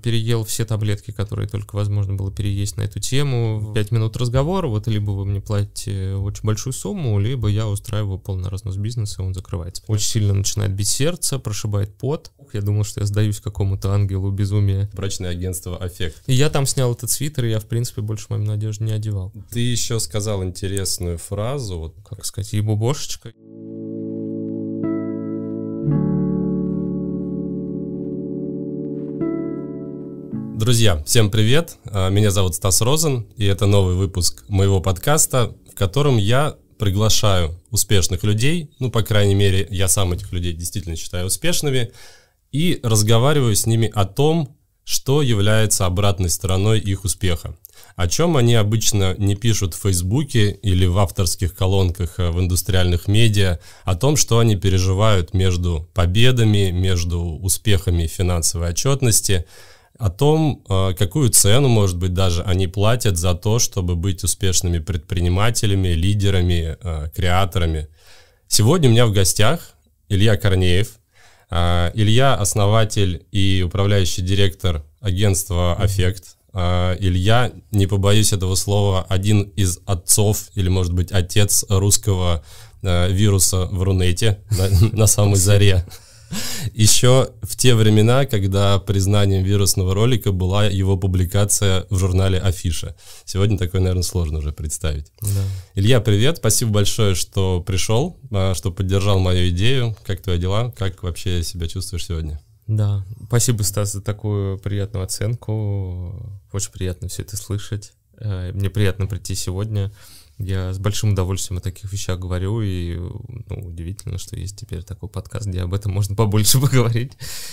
переел все таблетки, которые только возможно было переесть на эту тему. Пять минут разговора, вот либо вы мне платите очень большую сумму, либо я устраиваю полный разнос бизнеса, и он закрывается. Очень сильно начинает бить сердце, прошибает пот. Я думал, что я сдаюсь какому-то ангелу безумия. Брачное агентство «Аффект». И я там снял этот свитер, и я, в принципе, больше мою надежду не одевал. Ты еще сказал интересную фразу. Вот, как сказать, ебу-бошечка. Друзья, всем привет! А, меня зовут Стас Розен, и это новый выпуск моего подкаста, в котором я приглашаю успешных людей, ну, по крайней мере, я сам этих людей действительно считаю успешными, и разговариваю с ними о том, что является обратной стороной их успеха. О чем они обычно не пишут в Фейсбуке или в авторских колонках э, в индустриальных медиа, о том, что они переживают между победами, между успехами финансовой отчетности – о том, э, какую цену, может быть, даже они платят за то, чтобы быть успешными предпринимателями, лидерами, э, креаторами. Сегодня у меня в гостях Илья Корнеев. Э, Илья – основатель и управляющий директор агентства «Аффект». Илья, не побоюсь этого слова, один из отцов или, может быть, отец русского вируса в Рунете на, на самой заре. Еще в те времена, когда признанием вирусного ролика была его публикация в журнале Афиша. Сегодня такое, наверное, сложно уже представить. Да. Илья, привет, спасибо большое, что пришел, а, что поддержал мою идею. Как твои дела? Как вообще себя чувствуешь сегодня? Да, спасибо, Стас, за такую приятную оценку. Очень приятно все это слышать. Э, мне приятно прийти сегодня. Я с большим удовольствием о таких вещах говорю, и ну, удивительно, что есть теперь такой подкаст, где об этом можно побольше поговорить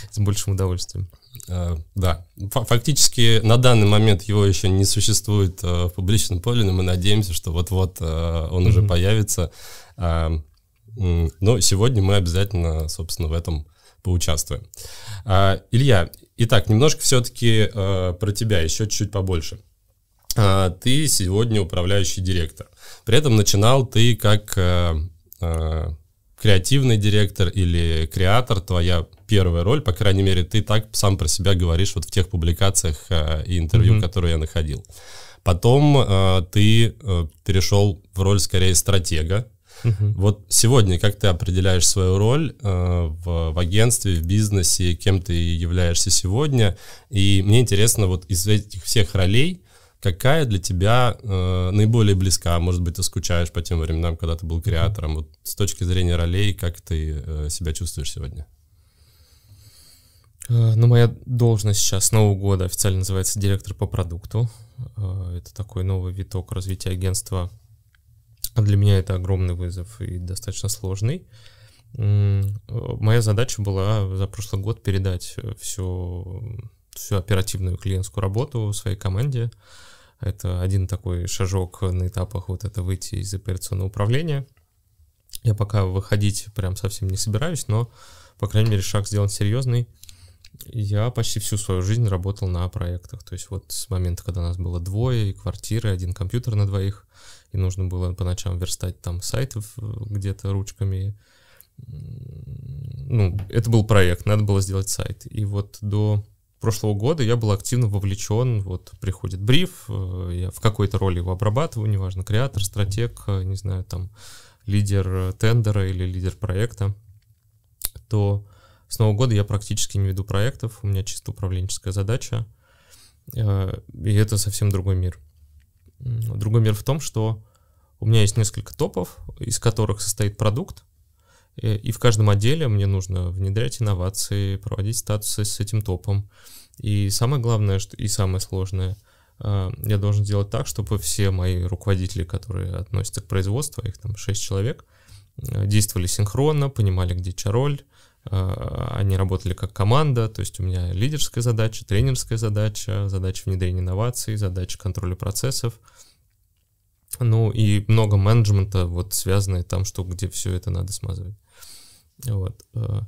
с большим удовольствием. Uh, да, фактически на данный момент его еще не существует uh, в публичном поле, но мы надеемся, что вот-вот uh, он mm-hmm. уже появится. Но сегодня мы обязательно, собственно, в этом поучаствуем. Илья, итак, немножко все-таки про тебя, еще чуть-чуть побольше. Ты сегодня управляющий директор. При этом начинал ты как э, э, креативный директор или креатор, твоя первая роль, по крайней мере, ты так сам про себя говоришь вот в тех публикациях э, и интервью, mm-hmm. которые я находил. Потом э, ты э, перешел в роль скорее стратега. Uh-huh. Вот сегодня как ты определяешь свою роль э, в, в агентстве, в бизнесе, кем ты являешься сегодня? И мне интересно, вот из этих всех ролей, какая для тебя э, наиболее близка? Может быть, ты скучаешь по тем временам, когда ты был креатором? Вот с точки зрения ролей, как ты э, себя чувствуешь сегодня? Э, ну, моя должность сейчас Нового года официально называется директор по продукту. Э, это такой новый виток развития агентства. Для меня это огромный вызов и достаточно сложный. Моя задача была за прошлый год передать всю, всю оперативную клиентскую работу своей команде. Это один такой шажок на этапах вот это выйти из операционного управления. Я пока выходить прям совсем не собираюсь, но, по крайней мере, шаг сделан серьезный. Я почти всю свою жизнь работал на проектах. То есть вот с момента, когда нас было двое, и квартиры, один компьютер на двоих, и нужно было по ночам верстать там сайты где-то ручками. Ну, это был проект, надо было сделать сайт. И вот до прошлого года я был активно вовлечен, вот приходит бриф, э, я в какой-то роли его обрабатываю, неважно, креатор, стратег, э, не знаю, там, лидер тендера или лидер проекта, то с Нового года я практически не веду проектов, у меня чисто управленческая задача, э, и это совсем другой мир. Другой мир в том, что у меня есть несколько топов, из которых состоит продукт, Э, и в каждом отделе мне нужно внедрять инновации, проводить статусы с этим топом. И самое главное, что и самое сложное, э, я должен сделать так, чтобы все мои руководители, которые относятся к производству, их там 6 человек, э, действовали синхронно, понимали, где чья роль, они работали как команда, то есть у меня лидерская задача, тренерская задача, задача внедрения инноваций, задача контроля процессов, ну и много менеджмента, вот связанное там, что где все это надо смазывать. Вот. Э,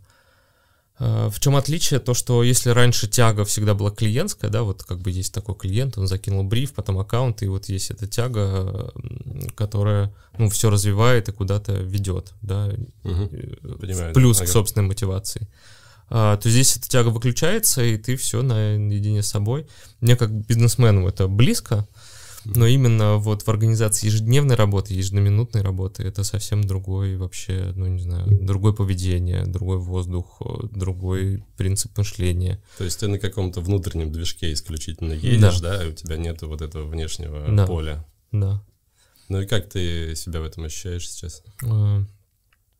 э, в чем отличие? То, что если раньше тяга всегда была клиентская, да, вот как бы есть такой клиент, он закинул бриф, потом аккаунт, и вот есть эта тяга, которая, ну, все развивает и куда-то ведет, да, угу. плюс ага. к собственной мотивации. а, то здесь эта тяга выключается, и ты все наедине с собой. Мне как бизнесмену это близко, но именно вот в организации ежедневной работы, ежеминутной работы, это совсем другой вообще, ну не знаю, другое поведение, другой воздух, другой принцип мышления. То есть ты на каком-то внутреннем движке исключительно едешь, да, да и у тебя нету вот этого внешнего да. поля. Да. Ну и как ты себя в этом ощущаешь сейчас? А,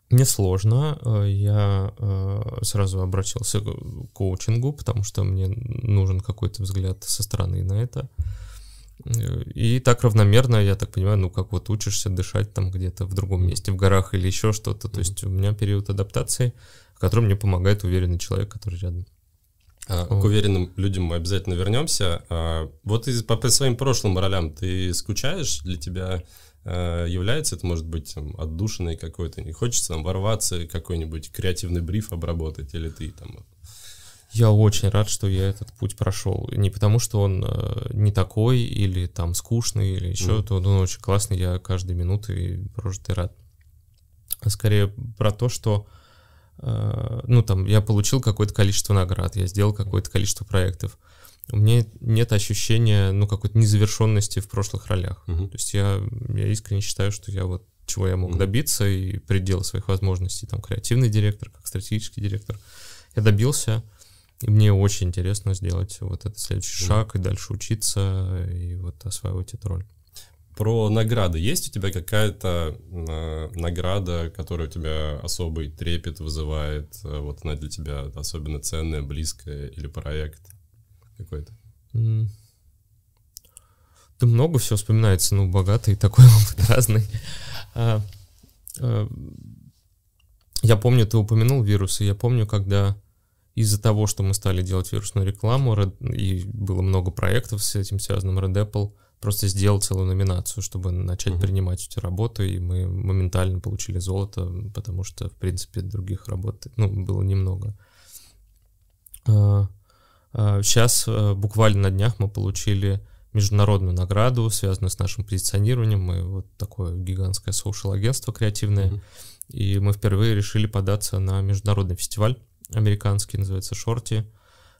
мне сложно. А, я а, сразу обратился к коучингу, потому что мне нужен какой-то взгляд со стороны на это. И так равномерно, я так понимаю, ну как вот учишься дышать там где-то в другом месте, в горах или еще что-то. То есть у меня период адаптации, в котором мне помогает уверенный человек, который рядом. А, к уверенным людям мы обязательно вернемся. А, вот из, по, по своим прошлым ролям ты скучаешь? Для тебя а, является это, может быть, там, отдушиной какой-то? Не хочется там ворваться, какой-нибудь креативный бриф обработать? Или ты там я очень рад, что я этот путь прошел. Не потому, что он э, не такой, или там скучный, или еще, mm. то он очень классный, я каждой минуты прожитый рад. А скорее про то, что э, ну там я получил какое-то количество наград, я сделал какое-то количество проектов. У меня нет ощущения, ну, какой-то незавершенности в прошлых ролях. Uh-huh. То есть я, я искренне считаю, что я вот чего я мог uh-huh. добиться и предел своих возможностей, там, креативный директор, как стратегический директор, я добился. И мне очень интересно сделать вот этот следующий mm. шаг и дальше учиться и вот осваивать эту роль. Про награды. Есть у тебя какая-то э, награда, которая у тебя особый трепет вызывает? Э, вот она для тебя особенно ценная, близкая или проект какой-то? Mm. Да много всего вспоминается, ну, богатый такой опыт разный. А, а, я помню, ты упомянул вирусы, я помню, когда из-за того, что мы стали делать вирусную рекламу, и было много проектов с этим связанным, Red Apple просто сделал целую номинацию, чтобы начать uh-huh. принимать эти работы, и мы моментально получили золото, потому что, в принципе, других работ ну, было немного. Сейчас, а, а, буквально на днях, мы получили международную награду, связанную с нашим позиционированием. Мы вот такое гигантское соушал-агентство креативное, uh-huh. и мы впервые решили податься на международный фестиваль американский, называется Шорти,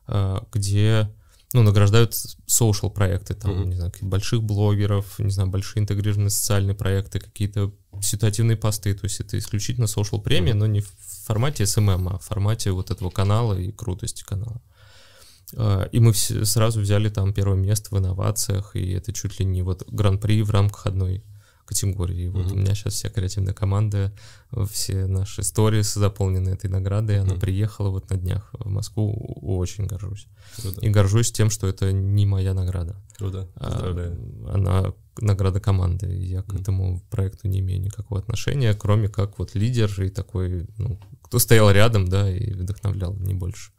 а, где ну, награждают social проекты, там, mm-hmm. не знаю, больших блогеров, не знаю, большие интегрированные социальные проекты, какие-то ситуативные посты, то есть это исключительно social премия, mm-hmm. но не в формате SMM, а в формате вот этого канала и крутости канала. А, и мы сразу взяли там первое место в инновациях, и это чуть ли не вот гран-при в рамках одной категории. Mm-hmm. Вот у меня сейчас вся креативная команда, все наши сторис заполнены этой наградой. Mm-hmm. Она приехала вот на днях в Москву. Очень горжусь. Круто. И горжусь тем, что это не моя награда. Круто. А, она награда команды. Я к mm-hmm. этому проекту не имею никакого отношения, кроме как вот лидер и такой, ну, кто стоял рядом, да, и вдохновлял, не больше.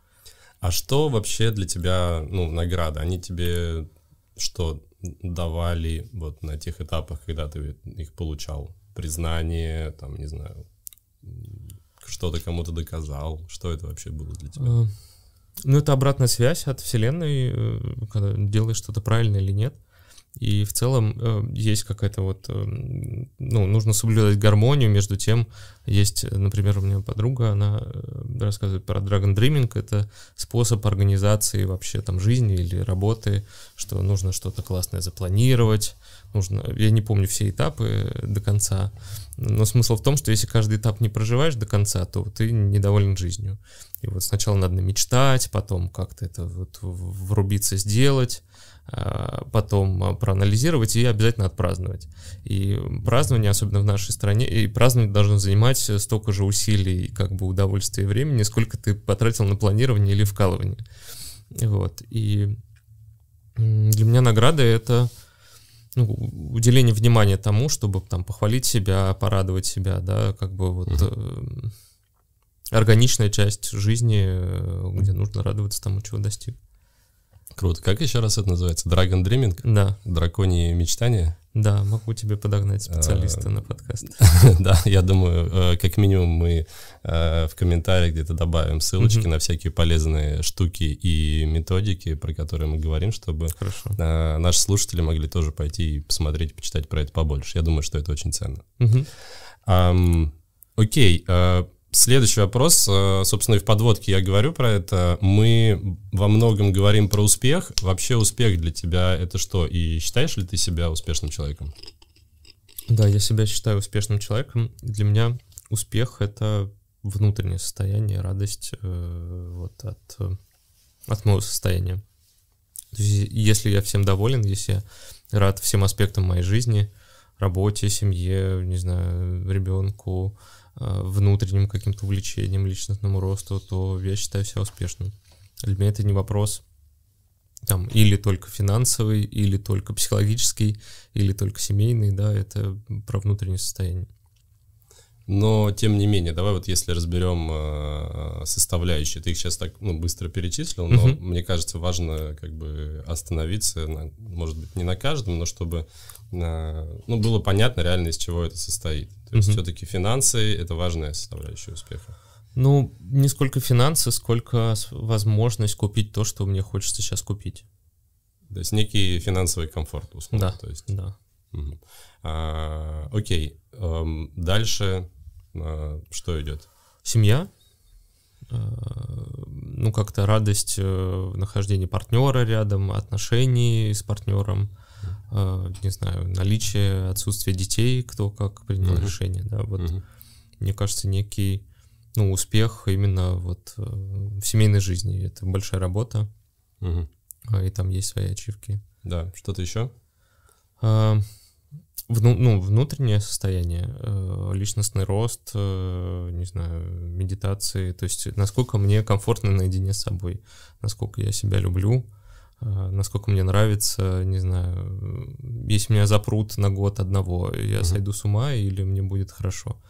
А что вообще для тебя, ну, награда? Они тебе что давали вот на тех этапах, когда ты их получал? Признание, там, не знаю, что-то кому-то доказал? Что это вообще было для тебя? А, ну, это обратная связь от Вселенной, э, когда делаешь что-то правильно или нет. И в целом э, есть какая-то вот, э, ну, нужно соблюдать гармонию между тем, есть, например, у меня подруга, она э, рассказывает про Dragon Dreaming, это способ организации вообще там жизни или работы, что нужно что-то классное запланировать, нужно, я не помню все этапы до конца, но смысл в том, что если каждый этап не проживаешь до конца, то ты недоволен жизнью. И вот сначала надо мечтать, потом как-то это вот врубиться, сделать, потом а, проанализировать и обязательно отпраздновать. И празднование, особенно в нашей стране, и празднование должно занимать столько же усилий, как бы удовольствия и времени, сколько ты потратил на планирование или вкалывание. Вот. И для меня награда — это ну, уделение внимания тому, чтобы там похвалить себя, порадовать себя, да, как бы вот э, органичная часть жизни, э, где нужно радоваться тому, чего достиг. Круто. Как еще раз это называется? Dragon Dreaming? Да. Драконьи мечтания? Да, могу тебе подогнать специалиста а, на подкаст. Да, я думаю, э, как минимум мы э, в комментариях где-то добавим ссылочки на всякие полезные штуки и методики, про которые мы говорим, чтобы э, наши слушатели могли тоже пойти и посмотреть, почитать про это побольше. Я думаю, что это очень ценно. Окей, Следующий вопрос, э, собственно, и в подводке я говорю про это. Мы во многом говорим про успех. Вообще успех для тебя это что? И считаешь ли ты себя успешным человеком? Да, я себя считаю успешным человеком. Для меня успех — это внутреннее состояние, радость э, вот от, от моего состояния. То есть, если я всем доволен, если я рад всем аспектам моей жизни, работе, семье, не знаю, ребенку, внутренним каким-то увлечением, личностному росту, то я считаю себя успешным. Для меня это не вопрос там или только финансовый, или только психологический, или только семейный, да, это про внутреннее состояние. Но, тем не менее, давай вот если разберем э, составляющие, ты их сейчас так ну, быстро перечислил, но uh-huh. мне кажется, важно как бы остановиться, на, может быть, не на каждом, но чтобы э, ну, было понятно реально, из чего это состоит. То есть uh-huh. все-таки финансы — это важная составляющая успеха. Ну, не сколько финансы, сколько возможность купить то, что мне хочется сейчас купить. То есть некий финансовый комфорт, условно. Да, то есть. да. Угу. А, окей, эм, дальше что идет? Семья. А, ну, как-то радость э, нахождения партнера рядом, отношений с партнером, а, не знаю, наличие, отсутствие детей, кто как принял uh-huh. решение, да, вот, uh-huh. мне кажется, некий, ну, успех именно вот э, в семейной жизни, это большая работа, uh-huh. и там есть свои ачивки. Да, что-то еще? Вну, ну, внутреннее состояние, э, личностный рост, э, не знаю, медитации, то есть насколько мне комфортно наедине с собой, насколько я себя люблю, э, насколько мне нравится, не знаю, если меня запрут на год одного, я угу. сойду с ума или мне будет хорошо.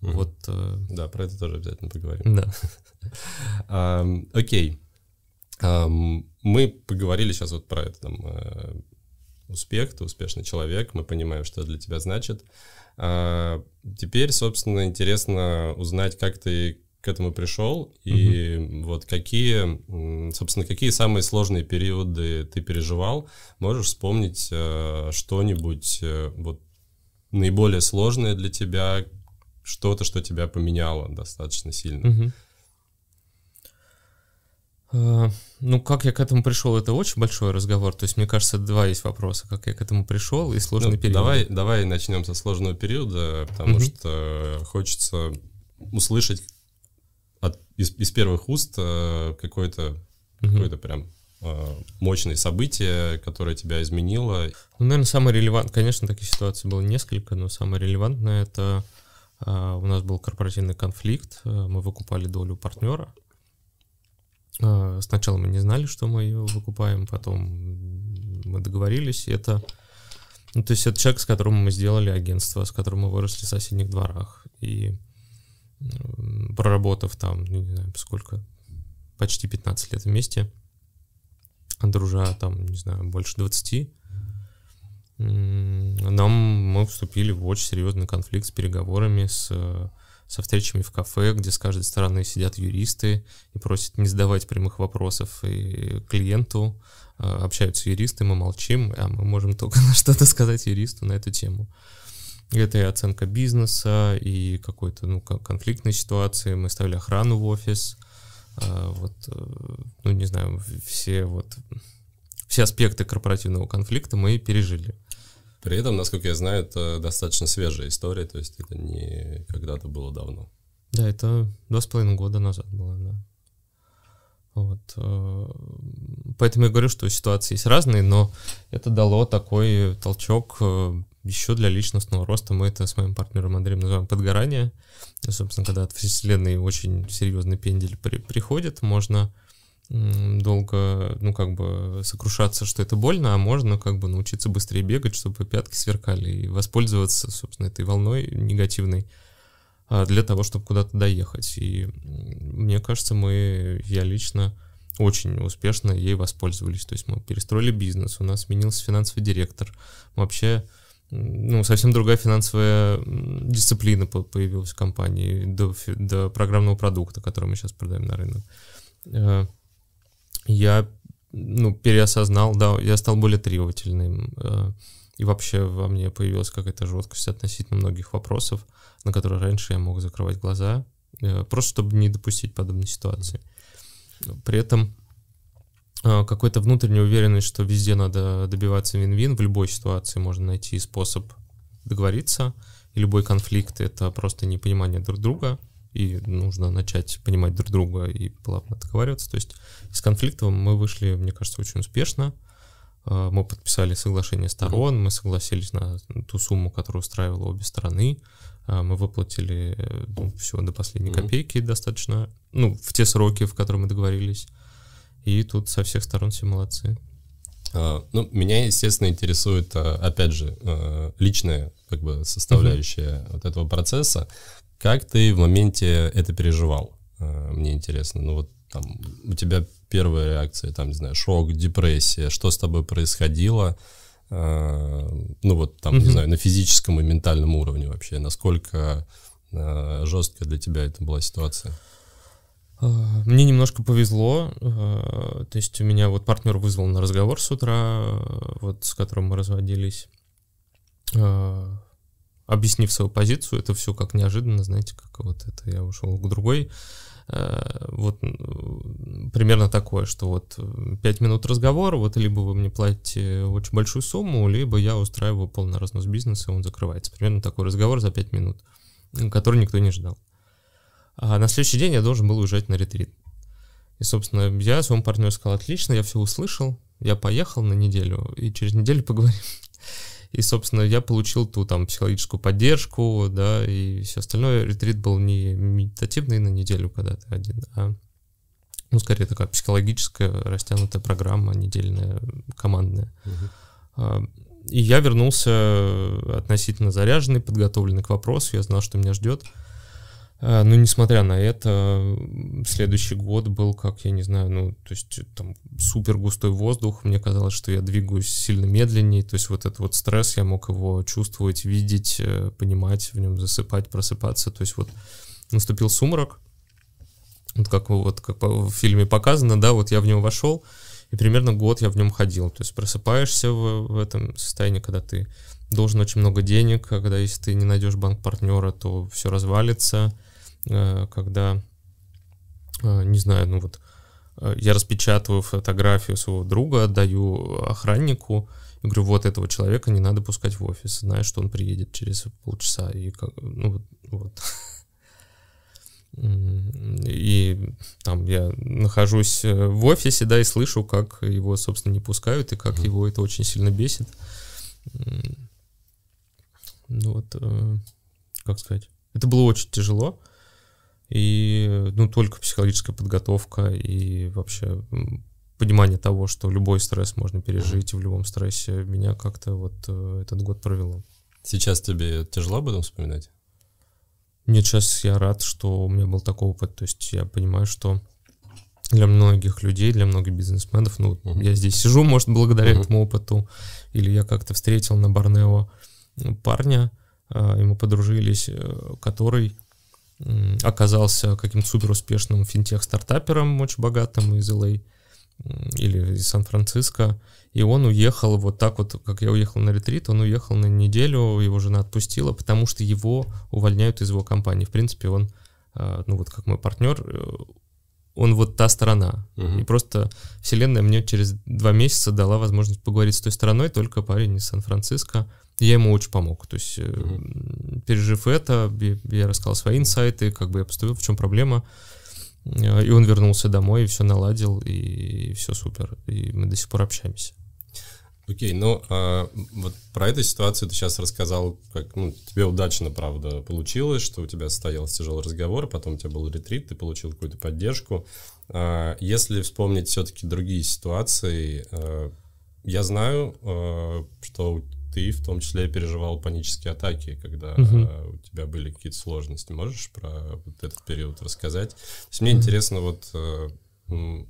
Угу. Вот. Э... Да, про это тоже обязательно поговорим. Да. Окей. Мы поговорили сейчас вот про это там э, успех, ты успешный человек, мы понимаем, что это для тебя значит. А теперь, собственно, интересно узнать, как ты к этому пришел и угу. вот какие, собственно, какие самые сложные периоды ты переживал. Можешь вспомнить э, что-нибудь э, вот наиболее сложное для тебя, что-то, что тебя поменяло достаточно сильно. Угу. Э, ну, как я к этому пришел, это очень большой разговор. То есть, мне кажется, два есть вопроса, как я к этому пришел и сложный ну, период. Давай, давай начнем со сложного периода, потому угу. что хочется услышать от, из, из первых уст э, какое-то угу. какое-то прям э, мощное событие, которое тебя изменило. Ну, наверное, самое релевантное, конечно, таких ситуаций было несколько, но самое релевантное это у нас был корпоративный конфликт, мы выкупали долю партнера, сначала мы не знали, что мы ее выкупаем, потом мы договорились. Это, ну, то есть это человек, с которым мы сделали агентство, с которым мы выросли в соседних дворах. И проработав там, ну, не знаю, сколько, почти 15 лет вместе, дружа там, не знаю, больше 20, нам мы вступили в очень серьезный конфликт с переговорами, с со встречами в кафе, где с каждой стороны сидят юристы и просят не задавать прямых вопросов и клиенту. А, общаются юристы, мы молчим, а мы можем только на что-то сказать юристу на эту тему. Это и оценка бизнеса, и какой-то ну, конфликтной ситуации. Мы ставили охрану в офис. А, вот, э, ну, не знаю, все вот все аспекты корпоративного конфликта мы пережили. При этом, насколько я знаю, это достаточно свежая история, то есть это не когда-то было давно. Да, это два с половиной года назад было, да. Вот. Э, поэтому я говорю, что ситуации есть разные, но это дало такой толчок э, еще для личностного роста. Мы это с моим партнером Андреем называем подгорание. И, собственно, когда от вселенной очень серьезный пендель при, приходит, можно долго, ну, как бы сокрушаться, что это больно, а можно как бы научиться быстрее бегать, чтобы пятки сверкали и воспользоваться, собственно, этой волной негативной а, для того, чтобы куда-то доехать. И мне кажется, мы, я лично очень успешно ей воспользовались. То есть мы перестроили бизнес, у нас сменился финансовый директор. Вообще, ну, совсем другая финансовая дисциплина появилась в компании до, до программного продукта, который мы сейчас продаем на рынок э, я ну, переосознал, да, я стал более требовательным. Э, и вообще во мне появилась какая-то жесткость относительно многих вопросов, на которые раньше я мог закрывать глаза э, просто чтобы не допустить подобной ситуации. При этом э, какой-то внутренняя уверенность, что везде надо добиваться вин-вин, в любой ситуации можно найти способ договориться, и любой конфликт — это просто непонимание друг друга, и нужно начать понимать друг друга и плавно договариваться. То есть из конфликта мы вышли, мне кажется, очень успешно. Э, мы подписали соглашение сторон, мы согласились на ту сумму, которая устраивала обе стороны. Э, мы выплатили ну, все до последней копейки достаточно, ну, в те сроки, в которые мы договорились. И тут со всех сторон все молодцы. А, ну, меня, естественно, интересует, а, опять же, а, личная как бы составляющая uh-huh. вот этого процесса. Как ты в моменте это переживал? Мне интересно. Ну вот там у тебя первая реакция, там, не знаю, шок, депрессия, что с тобой происходило? Ну вот там, не знаю, на физическом и ментальном уровне вообще, насколько жесткая для тебя это была ситуация? Мне немножко повезло, то есть у меня вот партнер вызвал на разговор с утра, вот с которым мы разводились, объяснив свою позицию, это все как неожиданно, знаете, как вот это я ушел к другой, вот примерно такое, что вот пять минут разговора, вот либо вы мне платите очень большую сумму, либо я устраиваю полный разнос бизнеса, и он закрывается. Примерно такой разговор за пять минут, который никто не ждал. А на следующий день я должен был уезжать на ретрит. И, собственно, я своему партнеру сказал, отлично, я все услышал, я поехал на неделю, и через неделю поговорим. И, собственно, я получил ту там психологическую поддержку, да, и все остальное. Ретрит был не медитативный на неделю, когда ты один, а, ну, скорее такая психологическая растянутая программа, недельная, командная. Uh-huh. И я вернулся относительно заряженный, подготовленный к вопросу, я знал, что меня ждет. А, но несмотря на это, следующий год был, как я не знаю, ну, то есть там супер густой воздух. Мне казалось, что я двигаюсь сильно медленнее. То есть вот этот вот стресс, я мог его чувствовать, видеть, э, понимать, в нем засыпать, просыпаться. То есть вот наступил сумрак, вот как, вот как в фильме показано, да, вот я в него вошел, и примерно год я в нем ходил. То есть просыпаешься в, в этом состоянии, когда ты должен очень много денег, когда если ты не найдешь банк-партнера, то все развалится Э, когда, э, не знаю, ну вот, э, я распечатываю фотографию своего друга, отдаю охраннику, говорю, вот этого человека не надо пускать в офис, знаешь, что он приедет через полчаса, и как, ну вот, вот. И там я нахожусь в офисе, да, и слышу, как его, собственно, не пускают, и как его это очень сильно бесит. Ну вот, как сказать, это было очень тяжело. И ну, только психологическая подготовка и вообще понимание того, что любой стресс можно пережить, и в любом стрессе меня как-то вот э, этот год провело. Сейчас тебе тяжело об этом вспоминать? Нет, сейчас я рад, что у меня был такой опыт. То есть я понимаю, что для многих людей, для многих бизнесменов, ну, uh-huh. я здесь сижу, может, благодаря uh-huh. этому опыту, или я как-то встретил на Борнео парня, э, и мы подружились, э, который оказался каким-то супер успешным финтех-стартапером, очень богатым из LA или из Сан-Франциско, и он уехал вот так вот, как я уехал на ретрит, он уехал на неделю, его жена отпустила, потому что его увольняют из его компании. В принципе, он, а, ну вот как мой партнер, э, он вот та сторона. Uh-huh. И просто вселенная мне через два месяца дала возможность поговорить с той стороной, только парень из Сан-Франциско, я ему очень помог. То есть, mm-hmm. пережив это, я рассказал свои инсайты, как бы я поступил, в чем проблема. Э, и он вернулся домой, и все наладил, и все супер. И мы до сих пор общаемся. Окей, okay, ну а, вот про эту ситуацию ты сейчас рассказал, как ну, тебе удачно, правда, получилось, что у тебя состоялся тяжелый разговор, потом у тебя был ретрит, ты получил какую-то поддержку. А, если вспомнить все-таки другие ситуации, а, я знаю, а, что ты в том числе переживал панические атаки, когда угу. у тебя были какие-то сложности. Можешь про вот этот период рассказать? То есть мне угу. интересно, вот э,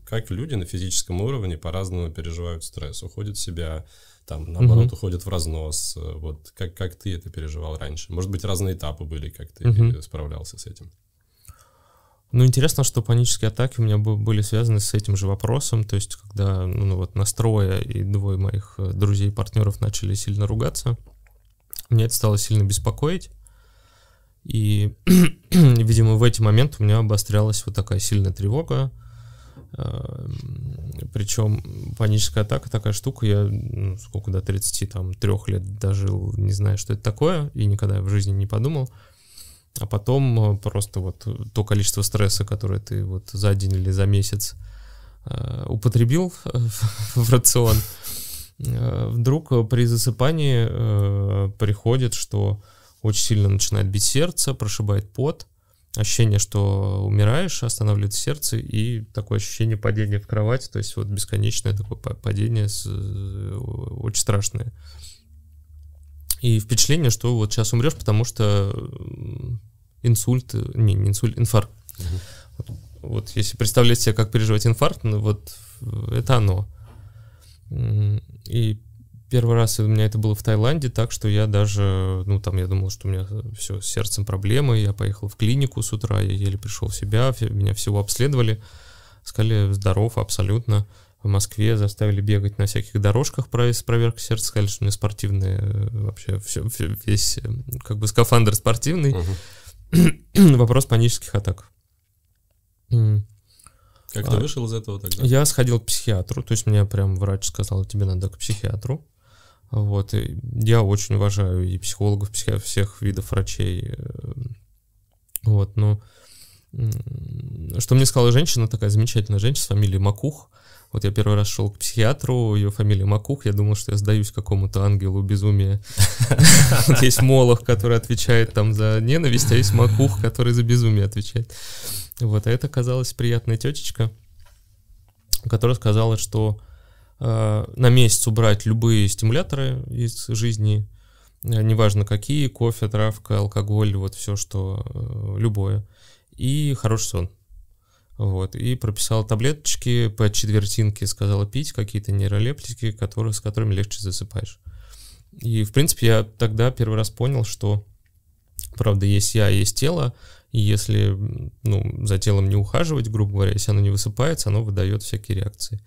как люди на физическом уровне по-разному переживают стресс, уходят в себя, там, наоборот, угу. уходят в разнос. Вот как, как ты это переживал раньше? Может быть, разные этапы были, как ты угу. справлялся с этим? Ну, интересно, что панические атаки у меня были связаны с этим же вопросом, то есть, когда, ну, ну вот настроя и двое моих э, друзей и партнеров начали сильно ругаться, мне это стало сильно беспокоить, И, видимо, в эти моменты у меня обострялась вот такая сильная тревога. Причем паническая атака такая штука, я ну, сколько до 33 лет дожил, не знаю, что это такое, и никогда в жизни не подумал. А потом просто вот то количество стресса, которое ты вот за день или за месяц э, употребил в рацион, э, вдруг при засыпании э, приходит, что очень сильно начинает бить сердце, прошибает пот, ощущение, что умираешь, останавливает сердце, и такое ощущение падения в кровать, то есть вот бесконечное такое падение с, э, очень страшное. И впечатление, что вот сейчас умрешь, потому что инсульт, не, не инсульт, инфаркт. Угу. Вот, вот если представлять себе, как переживать инфаркт, ну вот это оно. И Первый раз у меня это было в Таиланде, так что я даже, ну там я думал, что у меня все с сердцем проблемы, я поехал в клинику с утра, я еле пришел в себя, меня всего обследовали, сказали, здоров абсолютно. В Москве заставили бегать на всяких дорожках с проверкой сердца, сказали, что у меня спортивные, э, вообще все, весь э, как бы скафандр спортивный. Угу. Вопрос панических атак. Как ты а, вышел из этого тогда? Я сходил к психиатру, то есть мне прям врач сказал, тебе надо к психиатру. Вот, и я очень уважаю и психологов, психи... всех видов врачей. Э, вот, но что мне сказала женщина, такая замечательная женщина с фамилией Макух. Вот я первый раз шел к психиатру, ее фамилия Макух, я думал, что я сдаюсь какому-то ангелу безумия. Есть Молох, который отвечает там за ненависть, а есть Макух, который за безумие отвечает. Вот, а это оказалась приятная тетечка, которая сказала, что на месяц убрать любые стимуляторы из жизни, э, неважно какие, кофе, травка, алкоголь, вот все, что э, любое, и хороший сон. Вот, и прописал таблеточки по четвертинке, сказала пить какие-то нейролептики, которые, с которыми легче засыпаешь. И, в принципе, я тогда первый раз понял, что, правда, есть я, есть тело, и если ну, за телом не ухаживать, грубо говоря, если оно не высыпается, оно выдает всякие реакции.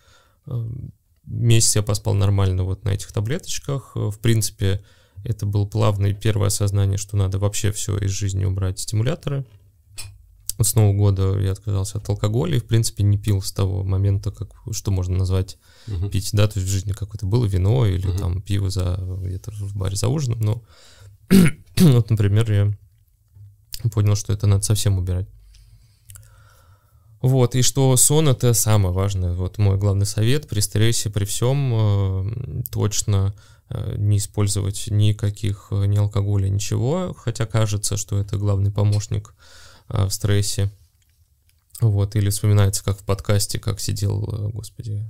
Месяц я поспал нормально вот на этих таблеточках. В принципе, это было плавное первое осознание, что надо вообще все из жизни убрать стимуляторы. Вот с Нового года я отказался от алкоголя и, в принципе, не пил с того момента, как, что можно назвать uh-huh. пить, да, то есть в жизни какое-то было вино или uh-huh. там пиво за где-то в баре за ужином, но вот, например, я понял, что это надо совсем убирать. Вот, и что сон это самое важное. Вот мой главный совет при стрессе, при всем э, точно э, не использовать никаких, э, ни алкоголя, ничего, хотя кажется, что это главный помощник э, в стрессе. Вот, или вспоминается, как в подкасте, как сидел, э, господи,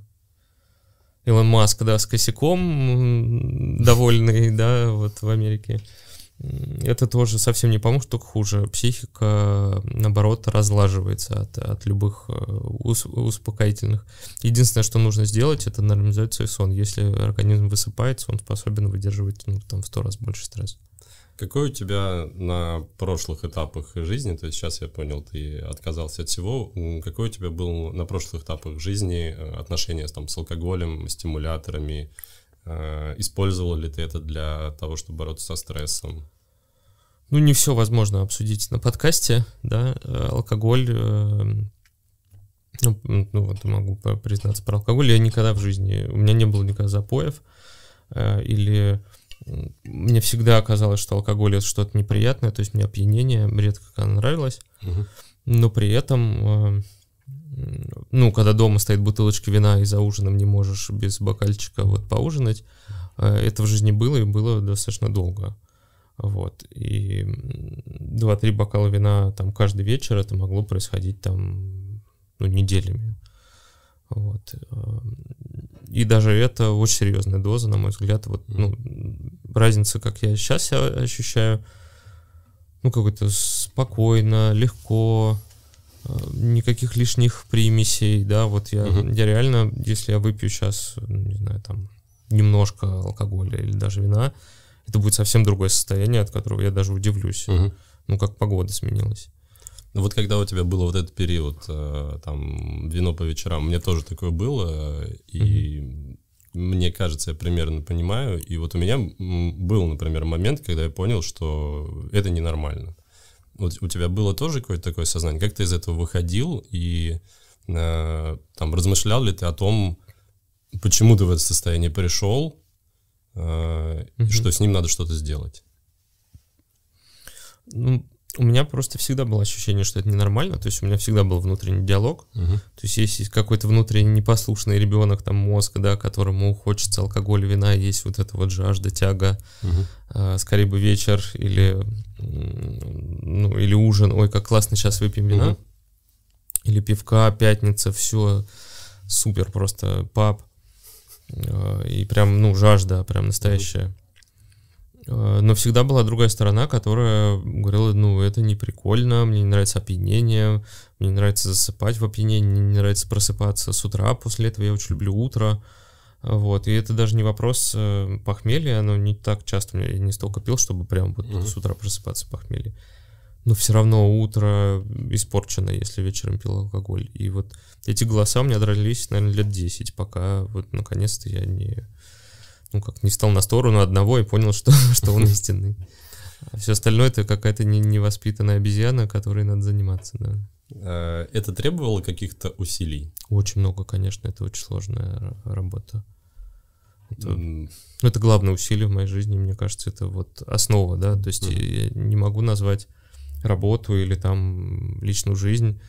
Илон Маск, да, с косяком, довольный, да, вот в Америке это тоже совсем не поможет, только хуже. Психика, наоборот, разлаживается от, от любых э, ус, успокоительных. Единственное, что нужно сделать, это нормализовать свой сон. Если организм высыпается, он способен выдерживать ну, там, в сто раз больше стресса. Какой у тебя на прошлых этапах жизни, то есть сейчас я понял, ты отказался от всего, какой у тебя был на прошлых этапах жизни э, отношения там, с алкоголем, стимуляторами, использовал ли ты это для того, чтобы бороться со стрессом? Ну, не все возможно обсудить на подкасте, да, э, алкоголь, э, ну, ну, вот могу признаться про алкоголь, я никогда в жизни, у меня не было никогда запоев, или мне всегда казалось, что алкоголь это что-то неприятное, то есть мне опьянение редко нравилось, угу. но при этом ну, когда дома стоит бутылочка вина и за ужином не можешь без бокальчика вот поужинать, э, это в жизни было и было достаточно долго. Вот. И 2-3 бокала вина там каждый вечер это могло происходить там ну, неделями. Вот. И даже это очень серьезная доза, на мой взгляд. Вот, ну, разница, как я сейчас себя ощущаю, ну, какой-то спокойно, легко, никаких лишних примесей, да, вот я, угу. я реально, если я выпью сейчас, ну, не знаю, там, немножко алкоголя или даже вина, это будет совсем другое состояние, от которого я даже удивлюсь. Угу. Ну, как погода сменилась. Ну вот когда у тебя был вот этот период, э, там, вино по вечерам, мне тоже такое было, и угу. мне кажется, я примерно понимаю, и вот у меня был, например, момент, когда я понял, что это ненормально. Вот у тебя было тоже какое-то такое сознание? Как ты из этого выходил и э, там размышлял ли ты о том, почему ты в это состояние пришел, э, угу. что с ним надо что-то сделать? Ну, у меня просто всегда было ощущение, что это ненормально, то есть у меня всегда был внутренний диалог, угу. то есть если какой-то внутренний непослушный ребенок, там мозг, да, которому хочется алкоголь, вина, есть вот эта вот жажда, тяга, угу. а, скорее бы вечер или, ну, или ужин, ой, как классно сейчас выпьем вина, угу. или пивка, пятница, все супер просто пап, а, и прям, ну, жажда прям настоящая. Угу. Э, но всегда была другая сторона, которая говорила, ну, это не прикольно, мне не нравится опьянение, мне не нравится засыпать в опьянении, мне не нравится просыпаться с утра, после этого я очень люблю утро. Вот, и это даже не вопрос э, похмелья, оно не так часто, я не столько пил, чтобы прям вот mm-hmm. с утра просыпаться похмелье. Но все равно утро испорчено, если вечером пил алкоголь. И вот эти голоса у меня дрались, наверное, лет 10, пока вот наконец-то я не ну, как не встал на сторону одного и понял, что, что он истинный. А все остальное это какая-то не, невоспитанная обезьяна, которой надо заниматься, да. А, это требовало каких-то усилий? Очень много, конечно, это очень сложная работа. Это, mm. это главное усилие в моей жизни, мне кажется, это вот основа, да, то есть mm. я не могу назвать работу или там личную жизнь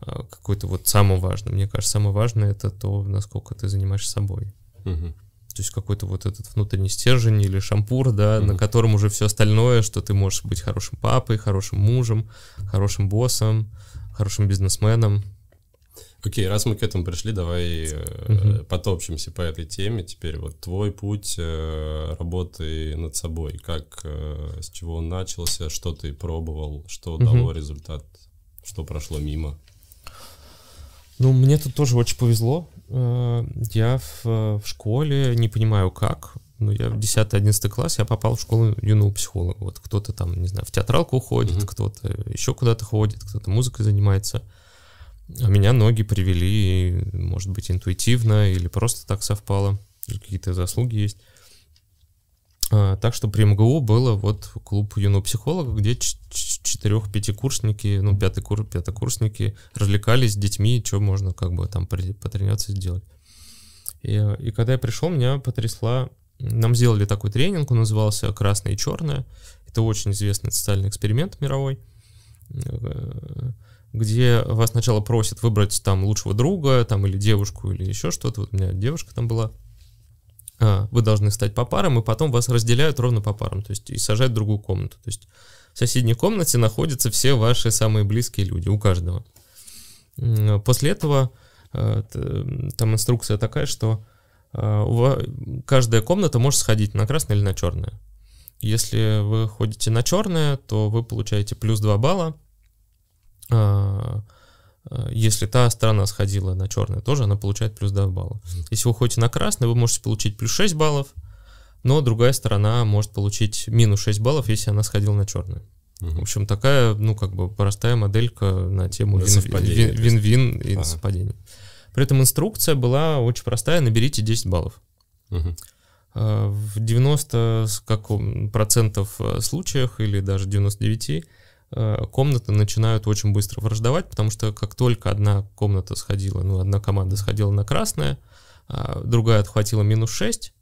а, какой-то вот самым важным. Мне кажется, самое важное это то, насколько ты занимаешься собой. Mm-hmm. То есть какой-то вот этот внутренний стержень или шампур, да, mm-hmm. на котором уже все остальное, что ты можешь быть хорошим папой, хорошим мужем, хорошим боссом, хорошим бизнесменом. Окей, раз мы к этому пришли, давай uh-huh. потопчемся по этой теме. Теперь вот твой путь э, работы над собой. Как, э, с чего он начался, что ты пробовал, что uh-huh. дало результат, что прошло мимо? Ну, мне тут тоже очень повезло. Э, я в, в школе, не понимаю как, но я в 10-11 класс, я попал в школу юного психолога. Вот кто-то там, не знаю, в театралку уходит, mm-hmm. кто-то еще куда-то ходит, кто-то музыкой занимается. А меня ноги привели, может быть, интуитивно или просто так совпало, какие-то заслуги есть. А, так что при МГУ было вот клуб юного психолога, где четырех-пятикурсники, ну, пятый кур, пятокурсники развлекались с детьми, что можно как бы там потренироваться сделать. И, и когда я пришел, меня потрясла... Нам сделали такой тренинг, он назывался «Красное и черное». Это очень известный социальный эксперимент мировой, э, где вас сначала просят выбрать там лучшего друга, там, или девушку, или еще что-то. Вот у меня девушка там была. А, вы должны стать по парам, и потом вас разделяют ровно по парам, то есть и сажают в другую комнату. То есть в соседней комнате находятся все ваши самые близкие люди, у каждого. После этого э, там инструкция такая, что э, каждая комната может сходить на красное или на черное. Если вы ходите на черное, то вы получаете плюс 2 балла. А, если та сторона сходила на черное, тоже она получает плюс 2 балла. Если вы ходите на красное, вы можете получить плюс 6 баллов но другая сторона может получить минус 6 баллов, если она сходила на черную. Угу. В общем, такая, ну, как бы простая моделька на тему вин-вин и ага. совпадений. При этом инструкция была очень простая, наберите 10 баллов. Угу. В 90 каком, процентов э, случаях, или даже 99, э, комнаты начинают очень быстро враждовать, потому что как только одна комната сходила, ну, одна команда сходила на красное, а другая отхватила минус 6,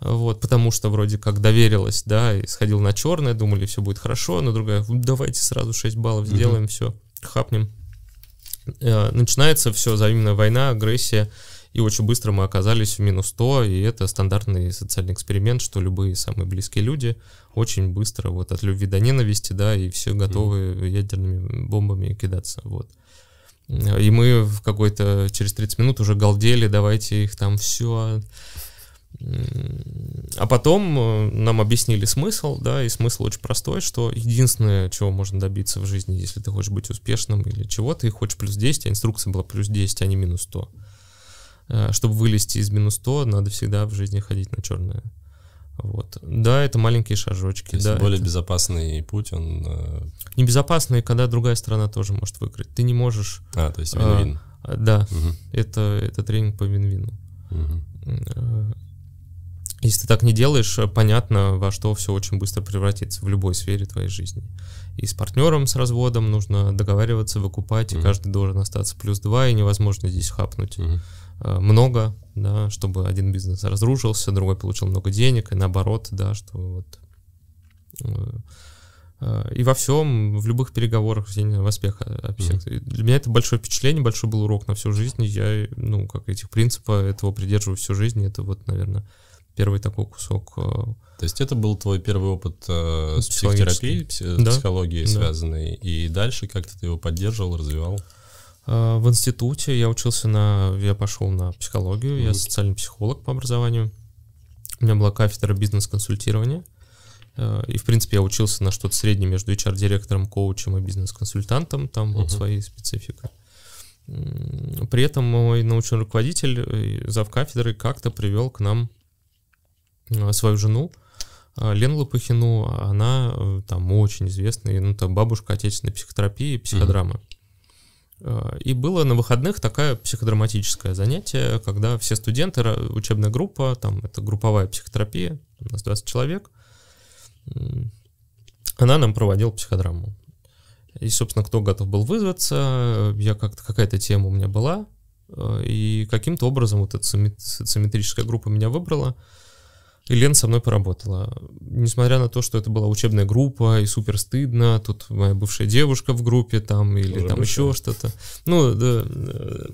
вот, потому что вроде как доверилась, да, и сходил на черное, думали, все будет хорошо, но другая, давайте сразу 6 баллов сделаем, угу. все, хапнем. Э, начинается все, взаимная война, агрессия, и очень быстро мы оказались в минус 100, и это стандартный социальный эксперимент, что любые самые близкие люди очень быстро вот от любви до ненависти, да, и все готовы mm. ядерными бомбами кидаться, вот. И мы в какой-то через 30 минут уже галдели, давайте их там все а потом э, нам объяснили смысл, да, и смысл очень простой, что единственное, чего можно добиться в жизни, если ты хочешь быть успешным или чего, ты хочешь плюс 10, а инструкция была плюс 10, а не минус 100. Э, чтобы вылезти из минус 100, надо всегда в жизни ходить на черное. Вот. Да, это маленькие шажочки. То есть да, более это... безопасный путь, он... Э, Небезопасный, когда другая сторона тоже может выиграть. Ты не можешь... А, то есть вин-вин. А, да, угу. это, это тренинг по вин-вину. Угу Если ты так не делаешь, понятно, во что все очень быстро превратится в любой сфере твоей жизни. И с партнером с разводом нужно договариваться, выкупать, mm-hmm. и каждый должен остаться плюс два, и невозможно здесь хапнуть mm-hmm. много, да, чтобы один бизнес разрушился, другой получил много денег, и наоборот, да, что вот э, э, и во всем, в любых переговорах в успеха. Mm-hmm. Для меня это большое впечатление, большой был урок на всю жизнь. Я, ну, как этих принципов, этого придерживаюсь всю жизнь. Это вот, наверное, первый такой кусок. Э, То есть это был твой первый опыт э, с психотерапией, пси- да? психологией да. связанной, и дальше как-то ты его поддерживал, развивал? Э, в институте я учился на, я пошел на психологию, mm-hmm. я социальный психолог по образованию. У меня была кафедра бизнес-консультирования. Э, и, в принципе, я учился на что-то среднее между HR-директором, коучем и бизнес-консультантом. Там uh-huh. вот свои специфика. При этом мой научный руководитель, зав кафедры, как-то привел к нам свою жену, э, Лену Лопухину, она э, там очень известная, ну, там бабушка отечественной психотерапии и психодрамы. Mm-hmm. И было на выходных такое психодраматическое занятие, когда все студенты, учебная группа, там это групповая психотерапия, у нас 20 человек, она нам проводила психодраму. И, собственно, кто готов был вызваться, я как-то какая-то тема у меня была, и каким-то образом вот эта социометрическая группа меня выбрала. И Лен со мной поработала. Несмотря на то, что это была учебная группа, и супер стыдно, тут моя бывшая девушка в группе там, или Уже там бывшая. еще что-то. Ну, да, э,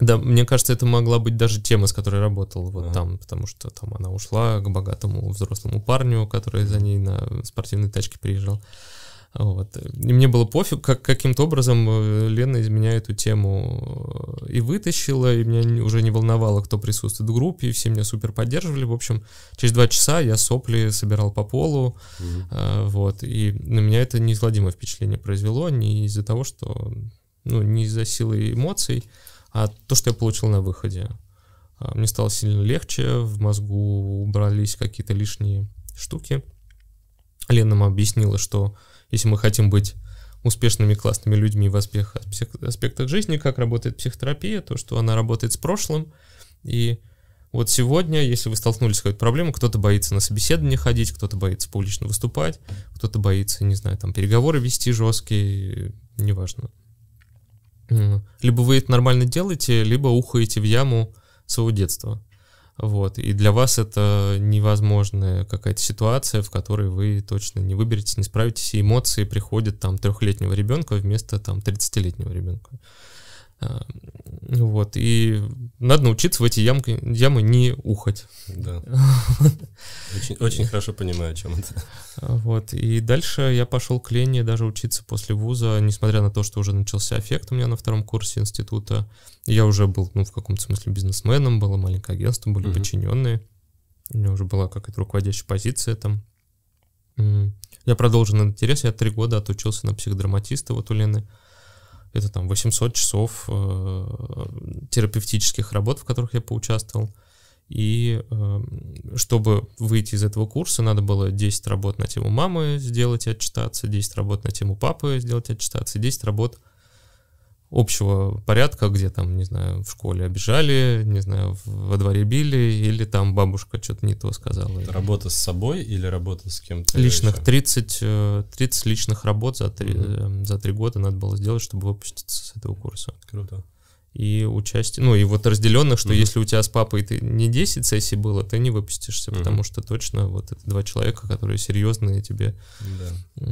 да, мне кажется, это могла быть даже тема, с которой работал вот а. там, потому что там она ушла к богатому взрослому парню, который за ней на спортивной тачке приезжал. Вот. И мне было пофиг, как каким-то образом э, Лена из меня эту тему э, и вытащила, и меня уже не волновало, кто присутствует в группе, и все меня супер поддерживали. В общем, через два часа я сопли собирал по полу, mm-hmm. вот, и на меня это неизгладимое впечатление произвело, не из-за того, что, ну, не из-за силы эмоций, а то, что я получил на выходе. А, мне стало сильно легче, в мозгу убрались какие-то лишние штуки. Лена нам объяснила, что если мы хотим быть успешными классными людьми в аспектах жизни, как работает психотерапия, то, что она работает с прошлым. И вот сегодня, если вы столкнулись с какой-то проблемой, кто-то боится на собеседование ходить, кто-то боится публично выступать, кто-то боится, не знаю, там переговоры вести жесткие, неважно. Либо вы это нормально делаете, либо ухаете в яму своего детства. Вот. И для вас это невозможная какая-то ситуация, в которой вы точно не выберетесь, не справитесь, и эмоции приходят там трехлетнего ребенка вместо там 30-летнего ребенка. А, вот, и надо научиться в эти ямки, ямы не ухать. Да. Очень, очень хорошо понимаю, о чем это. Вот, и дальше я пошел к Лене даже учиться после вуза, несмотря на то, что уже начался эффект у меня на втором курсе института. Я уже был, ну, в каком-то смысле бизнесменом, было маленькое агентство, были угу. подчиненные. У меня уже была какая-то руководящая позиция там. Я продолжил интерес, я три года отучился на психодраматиста вот у Лены это там 800 часов э, терапевтических работ, в которых я поучаствовал. И э, чтобы выйти из этого курса, надо было 10 работ на тему мамы сделать и отчитаться, 10 работ на тему папы сделать и отчитаться, 10 работ общего порядка, где там, не знаю, в школе обижали, не знаю, во дворе били, или там бабушка что-то не то сказала. Это работа с собой или работа с кем-то? Личных, 30, 30 э, личных работ за 3, угу. за 3 года надо было сделать, чтобы выпуститься с этого курса. Круто и участие, ну и вот разделенных, что mm-hmm. если у тебя с папой ты не 10 сессий было, ты не выпустишься, mm-hmm. потому что точно вот это два человека, которые серьезные тебе, да.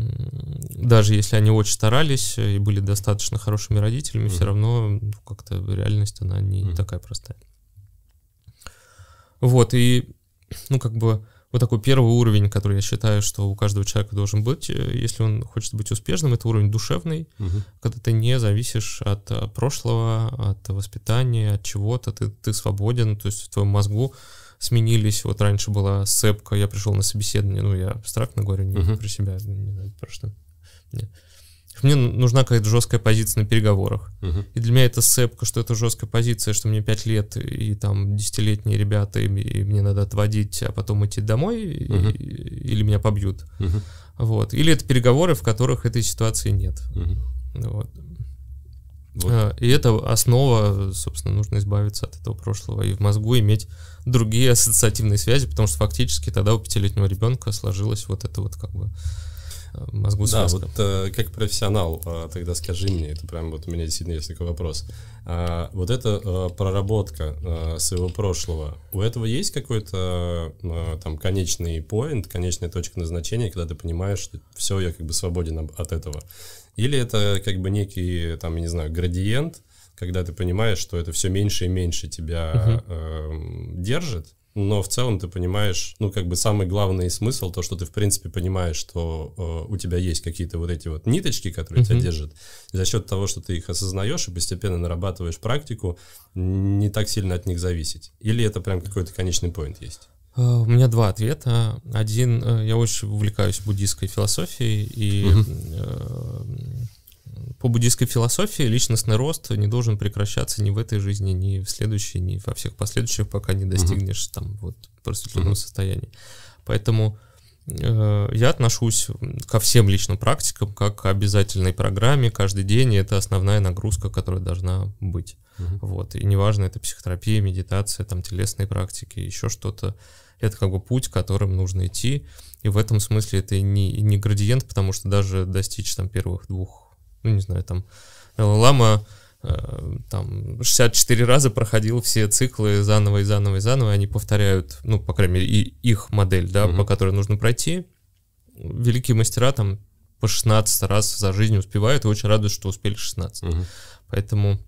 даже если они очень старались и были достаточно хорошими родителями, mm-hmm. все равно ну, как-то реальность она не mm-hmm. такая простая. Вот и ну как бы вот такой первый уровень, который я считаю, что у каждого человека должен быть, э, если он хочет быть успешным, это уровень душевный, угу. когда ты не зависишь от э, прошлого, от воспитания, от чего-то, ты, ты свободен, то есть в твоем мозгу сменились. Вот раньше была сепка, я пришел на собеседование, ну я абстрактно говорю, не угу. про себя, не знаю, про что. Нет мне нужна какая-то жесткая позиция на переговорах. Uh-huh. И для меня это сцепка, что это жесткая позиция, что мне 5 лет и там десятилетние ребята, и, и мне надо отводить, а потом идти домой, uh-huh. и, или меня побьют. Uh-huh. Вот. Или это переговоры, в которых этой ситуации нет. Uh-huh. Вот. Вот. А, и это основа, собственно, нужно избавиться от этого прошлого и в мозгу иметь другие ассоциативные связи, потому что фактически тогда у пятилетнего ребенка сложилось вот это вот как бы мозгу Да, вот э, как профессионал, э, тогда скажи мне, это прям вот у меня действительно есть такой вопрос. А, вот эта э, проработка э, своего прошлого, у этого есть какой-то э, там конечный поинт, конечная точка назначения, когда ты понимаешь, что все, я как бы свободен от этого? Или это как бы некий, там, я не знаю, градиент, когда ты понимаешь, что это все меньше и меньше тебя угу. э, держит, но в целом ты понимаешь, ну, как бы самый главный смысл, то, что ты, в принципе, понимаешь, что э, у тебя есть какие-то вот эти вот ниточки, которые mm-hmm. тебя держат, и за счет того, что ты их осознаешь и постепенно нарабатываешь практику, не так сильно от них зависеть. Или это прям какой-то конечный поинт есть? Э, у меня два ответа. Один, э, я очень увлекаюсь буддийской философией, и mm-hmm по буддийской философии личностный рост не должен прекращаться ни в этой жизни, ни в следующей, ни во всех последующих, пока не достигнешь uh-huh. там вот просветленного uh-huh. состояния. Поэтому э, я отношусь ко всем личным практикам как к обязательной программе каждый день, и это основная нагрузка, которая должна быть. Uh-huh. Вот. И неважно, это психотерапия, медитация, там телесные практики, еще что-то. Это как бы путь, которым нужно идти. И в этом смысле это не, не градиент, потому что даже достичь там первых двух ну, не знаю, там, Лама э, там 64 раза проходил все циклы заново и заново и заново, они повторяют, ну, по крайней мере, и их модель, да, угу. по которой нужно пройти. Великие мастера там по 16 раз за жизнь успевают и очень радуют, что успели 16. Угу. Поэтому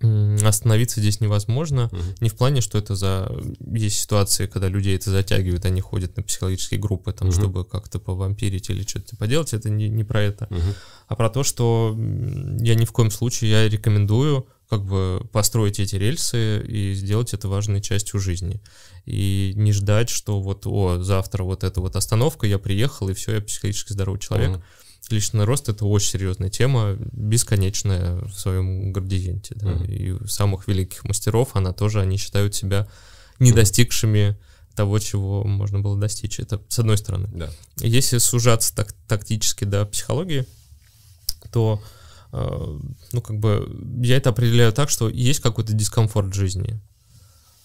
остановиться здесь невозможно. Угу. Не в плане, что это за... Есть ситуации, когда людей это затягивают, они ходят на психологические группы, там, угу. чтобы как-то повампирить или что-то поделать. Это не, не про это. Угу. А про то, что я ни в коем случае, я рекомендую как бы построить эти рельсы и сделать это важной частью жизни. И не ждать, что вот, о, завтра вот эта вот остановка, я приехал, и все, я психологически здоровый человек. Угу личный рост это очень серьезная тема, бесконечная в своем градиенте. Да? Mm-hmm. И у самых великих мастеров она тоже, они считают себя не достигшими того, чего можно было достичь. Это с одной стороны. Да. Если сужаться так, тактически до психологии, то э, ну, как бы я это определяю так, что есть какой-то дискомфорт в жизни.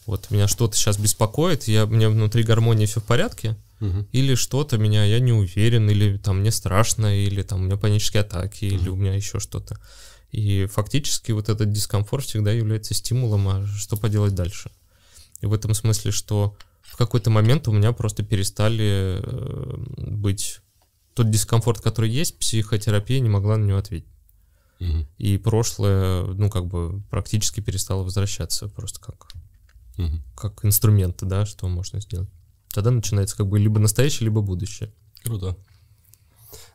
Вот меня что-то сейчас беспокоит, я, у меня внутри гармонии все в порядке, угу. или что-то меня, я не уверен, или там мне страшно, или там у меня панические атаки, угу. или у меня еще что-то. И фактически вот этот дискомфорт всегда является стимулом, а что поделать дальше. И в этом смысле, что в какой-то момент у меня просто перестали э, быть тот дискомфорт, который есть, психотерапия не могла на него ответить. Угу. И прошлое, ну, как бы практически перестало возвращаться, просто как, угу. как инструменты, да, что можно сделать. Тогда начинается как бы либо настоящее, либо будущее. Круто.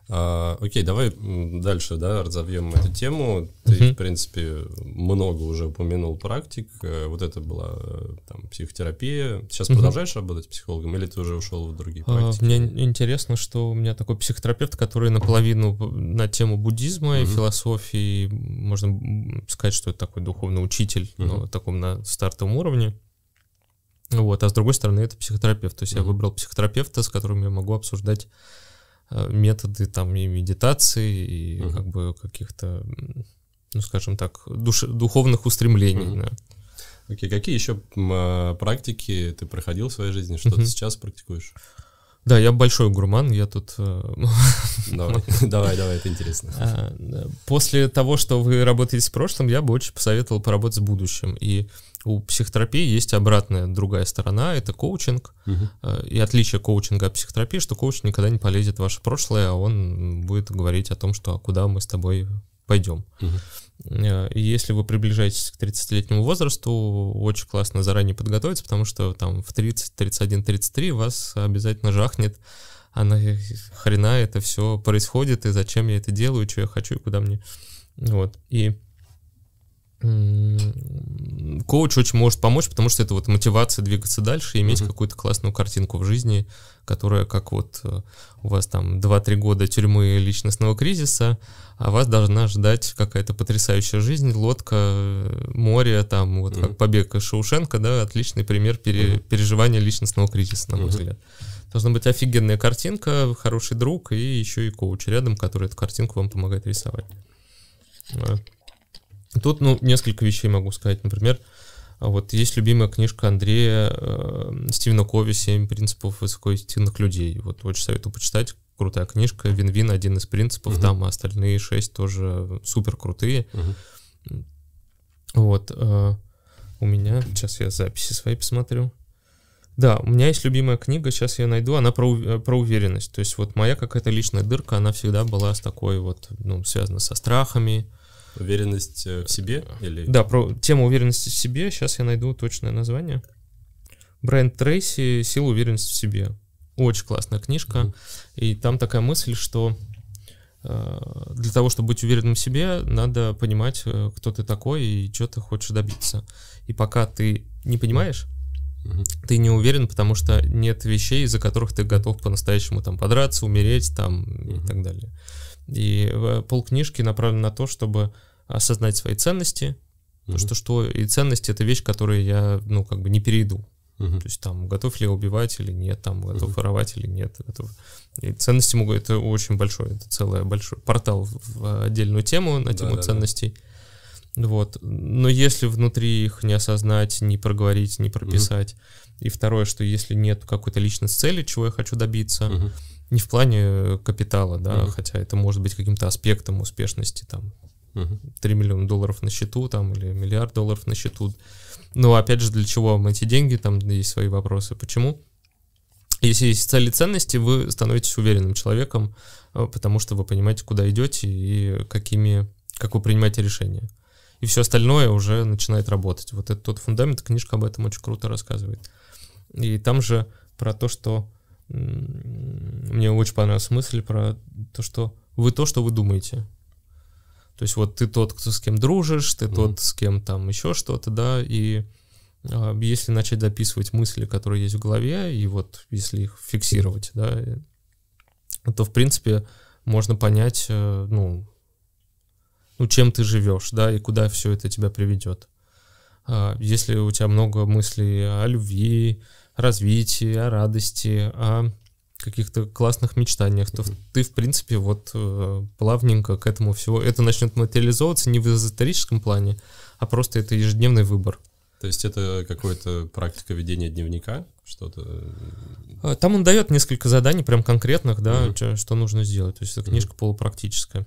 А, окей, давай дальше, да, разовьем эту тему. Ты, uh-huh. в принципе, много уже упомянул практик. Э, вот это была э, там психотерапия. Сейчас uh-huh. продолжаешь работать психологом или ты уже ушел в другие практики? А, мне интересно, что у меня такой психотерапевт, который наполовину на тему буддизма uh-huh. и философии, можно сказать, что это такой духовный учитель, но таком на стартовом уровне. Вот, а с другой стороны, это психотерапевт. То есть mm-hmm. я выбрал психотерапевта, с которым я могу обсуждать э, методы там и медитации, и mm-hmm. как бы каких-то, ну, скажем так, душ, духовных устремлений. Mm-hmm. Да. Окей, какие еще а, практики ты проходил в своей жизни? Что mm-hmm. ты сейчас практикуешь? Да, я большой гурман, я тут... Э, давай, давай, давай, это интересно. А, после того, что вы работаете с прошлым, я бы очень посоветовал поработать с будущим. И у психотерапии есть обратная другая сторона, это коучинг. Угу. И отличие коучинга от психотерапии, что коуч никогда не полезет в ваше прошлое, а он будет говорить о том, что а куда мы с тобой пойдем. Угу. И если вы приближаетесь к 30-летнему возрасту, очень классно заранее подготовиться, потому что там в 30, 31, 33 вас обязательно жахнет, а на хрена это все происходит, и зачем я это делаю, что я хочу, и куда мне. Вот. И коуч очень может помочь, потому что это вот мотивация двигаться дальше и иметь uh-huh. какую-то классную картинку в жизни, которая как вот э, у вас там 2-3 года тюрьмы личностного кризиса, а вас должна ждать какая-то потрясающая жизнь, лодка, море, там вот uh-huh. как побег из Шаушенко, да, отличный пример пере, uh-huh. переживания личностного кризиса, на мой uh-huh. взгляд. Должна быть офигенная картинка, хороший друг и еще и коуч рядом, который эту картинку вам помогает рисовать. Тут, ну, несколько вещей могу сказать. Например, вот есть любимая книжка Андрея э, Стивена Кови «Семь принципов высокоэффективных людей». Вот очень советую почитать. Крутая книжка. Вин-вин один из принципов, uh-huh. там а остальные шесть тоже супер крутые. Uh-huh. Вот. Э, у меня, сейчас я записи свои посмотрю. Да, у меня есть любимая книга, сейчас я найду, она про, э, про уверенность. То есть вот моя какая-то личная дырка, она всегда была с такой вот, ну, связана со страхами, Уверенность э, в себе? Или... Да, про тему уверенности в себе. Сейчас я найду точное название. Брайан Трейси «Сила уверенности в себе». Очень классная книжка. Mm-hmm. И там такая мысль, что э, для того, чтобы быть уверенным в себе, надо понимать, э, кто ты такой и что ты хочешь добиться. И пока ты не понимаешь, mm-hmm. ты не уверен, потому что нет вещей, из-за которых ты готов по-настоящему там подраться, умереть там mm-hmm. и так далее. И э, полкнижки направлены на то, чтобы осознать свои ценности, uh-huh. то, что, что и ценности это вещь, которую я, ну, как бы не перейду. Uh-huh. То есть там, готов ли я убивать или нет, там, готов uh-huh. воровать или нет. Готов. И ценности могут, это очень большой, это целый большой портал в отдельную тему на тему да, ценностей. Да. Вот. Но если внутри их не осознать, не проговорить, не прописать. Uh-huh. И второе, что если нет какой-то личной цели, чего я хочу добиться, uh-huh. Не в плане капитала, да, uh-huh. хотя это может быть каким-то аспектом успешности, там, 3 миллиона долларов на счету там или миллиард долларов на счету. Но опять же, для чего вам эти деньги, там есть свои вопросы. Почему? Если есть цели ценности, вы становитесь уверенным человеком, э, потому что вы понимаете, куда идете и какими, как вы принимаете решения. И все остальное уже начинает работать. Вот это тот фундамент, книжка об этом очень круто рассказывает. И там же про то, что мне очень понравилась мысль про то, что вы то, что вы думаете. То есть вот ты тот, кто с кем дружишь, ты mm-hmm. тот, с кем там еще что-то, да, и э, если начать записывать мысли, которые есть в голове, и вот если их фиксировать, да, то в принципе можно понять, э, ну, ну, чем ты живешь, да, и куда все это тебя приведет. Э, если у тебя много мыслей о любви, развитии, о радости, о каких-то классных мечтаниях, то ты, в принципе, вот э, плавненько к этому всего, это начнет материализовываться не в эзотерическом плане, а просто это ежедневный выбор. То есть это какая-то практика ведения дневника, что-то? А, там он дает несколько заданий, прям конкретных, да, mm-hmm. что нужно сделать. То есть это книжка mm-hmm. полупрактическая.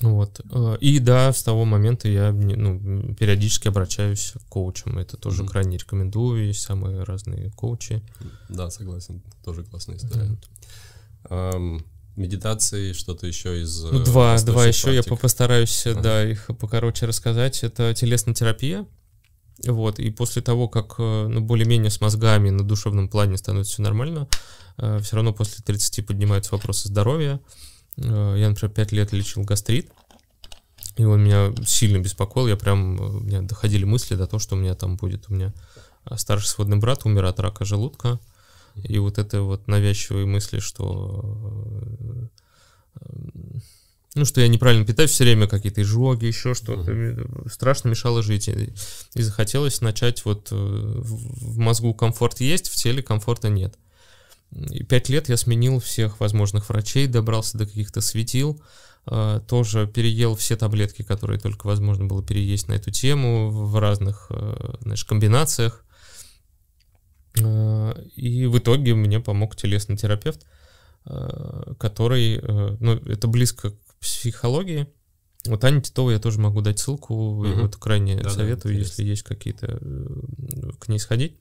Вот. Э, и да, с того момента я ну, периодически обращаюсь к коучам. Это тоже mm-hmm. крайне рекомендую. Есть самые разные коучи. Да, согласен. Тоже классная история. Mm-hmm. Um, медитации, что-то еще из... Ну, два, два еще практик. я постараюсь, ага. да, их покороче рассказать. Это телесная терапия. Вот, и после того, как э, ну, более-менее с мозгами на душевном плане становится все нормально, э, все равно после 30 поднимаются вопросы здоровья. Э, я, например, 5 лет лечил гастрит, и он меня сильно беспокоил. Я прям, э, у меня доходили мысли до того, что у меня там будет. У меня э, старший сводный брат умер от рака желудка. И вот это вот навязчивые мысли, что ну, что я неправильно питаюсь все время, какие-то изжоги, еще что-то, uh-huh. страшно мешало жить. И, и захотелось начать вот в мозгу комфорт есть, в теле комфорта нет. И пять лет я сменил всех возможных врачей, добрался до каких-то светил, э, тоже переел все таблетки, которые только возможно было переесть на эту тему в разных, э, знаешь, комбинациях. Э, и в итоге мне помог телесный терапевт, который, ну, это близко к психологии. Вот Аня Титова я тоже могу дать ссылку, угу. и вот крайне да, советую, да, если есть какие-то, к ней сходить.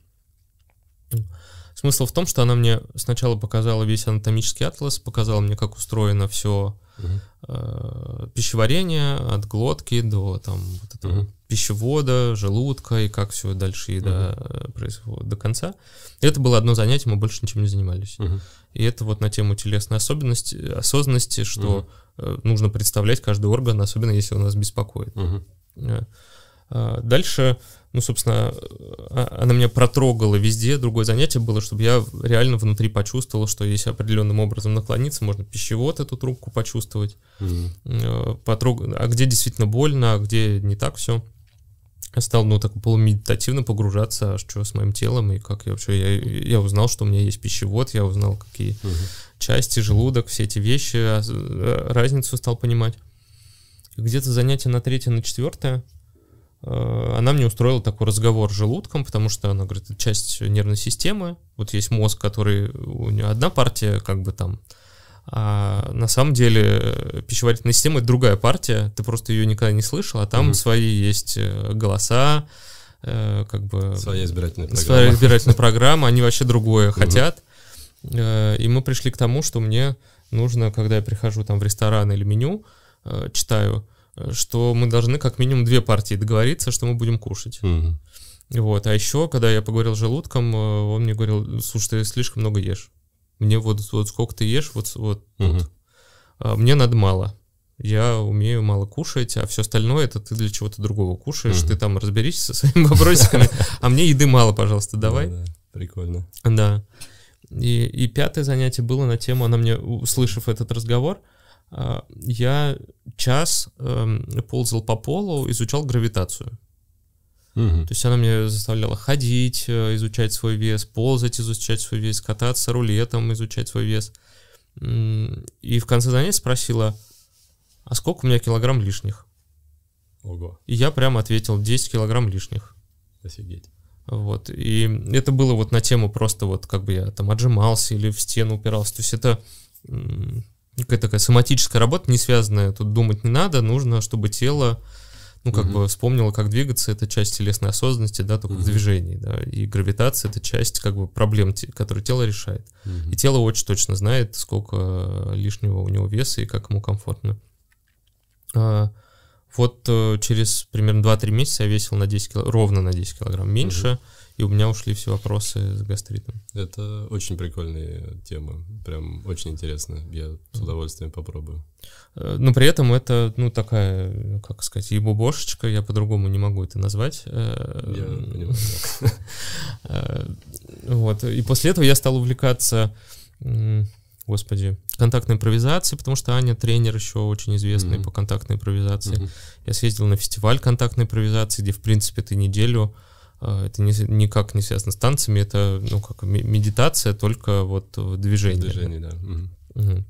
Смысл в том, что она мне сначала показала весь анатомический атлас, показала мне, как устроено все угу. э, пищеварение от глотки до там вот этого угу. пищевода, желудка и как все дальше угу. происходит до конца. И это было одно занятие, мы больше ничем не занимались. Угу. И это вот на тему телесной особенности, осознанности, что угу. э, нужно представлять каждый орган, особенно если он нас беспокоит. Угу. Э, дальше ну, собственно, а, она меня протрогала везде. Другое занятие было, чтобы я реально внутри почувствовал, что если определенным образом наклониться, можно пищевод эту трубку почувствовать, mm-hmm. потрог... а где действительно больно, а где не так все. Я стал, ну, так полумедитативно погружаться, а что с моим телом, и как я вообще, я, я узнал, что у меня есть пищевод, я узнал, какие угу. части, желудок, все эти вещи, разницу стал понимать. Где-то занятие на третье, на четвертое она мне устроила такой разговор с желудком, потому что она говорит, это часть нервной системы. Вот есть мозг, который у нее одна партия, как бы там, а на самом деле э, пищеварительная система это другая партия, ты просто ее никогда не слышал, а там угу. свои есть э, голоса, э, как бы... Своя избирательная программа. Своя избирательная программа, они вообще другое хотят. И мы пришли к тому, что мне нужно, когда я прихожу там в ресторан или меню, читаю, что мы должны как минимум две партии договориться, что мы будем кушать. Угу. Вот. А еще, когда я поговорил с желудком, он мне говорил, слушай, ты слишком много ешь мне вот, вот сколько ты ешь, вот, вот, угу. вот. А, мне надо мало. Я умею мало кушать, а все остальное это ты для чего-то другого кушаешь. Угу. Ты там разберись со своими вопросиками. А мне еды мало, пожалуйста, давай. Прикольно. Да. И, и пятое занятие было на тему, она мне, услышав этот разговор, я час эм, ползал по полу, изучал гравитацию. Угу. То есть она меня заставляла ходить, э, изучать свой вес, ползать, изучать свой вес, кататься рулетом, изучать свой вес. И в конце занятия спросила, а сколько у меня килограмм лишних? Ого. И я прямо ответил, 10 килограмм лишних. Офигеть. Вот. И это было вот на тему просто вот как бы я там отжимался или в стену упирался. То есть это какая-то такая соматическая работа, не связанная. Тут думать не надо, нужно, чтобы тело ну, как угу. бы вспомнила, как двигаться, это часть телесной осознанности, да, только угу. в движении, да, и гравитация — это часть, как бы, проблем, которые тело решает. Угу. И тело очень точно знает, сколько лишнего у него веса и как ему комфортно. А, вот э, через примерно 2-3 месяца я весил на 10 килограмм, ровно на 10 килограмм меньше, угу и у меня ушли все вопросы с гастритом. Это очень прикольная тема, прям очень интересно, я с удовольствием попробую. Э, но при этом это, ну, такая, как сказать, ебубошечка, я по-другому не могу это назвать. Э, я понимаю, э, Вот, и после этого я стал увлекаться господи, контактной импровизации, потому что Аня тренер еще очень известный mm-hmm. по контактной импровизации. Mm-hmm. Я съездил на фестиваль контактной импровизации, где, в принципе, ты неделю это не, никак не связано с танцами, это, ну, как медитация, только вот в движении. Движение, да. Угу.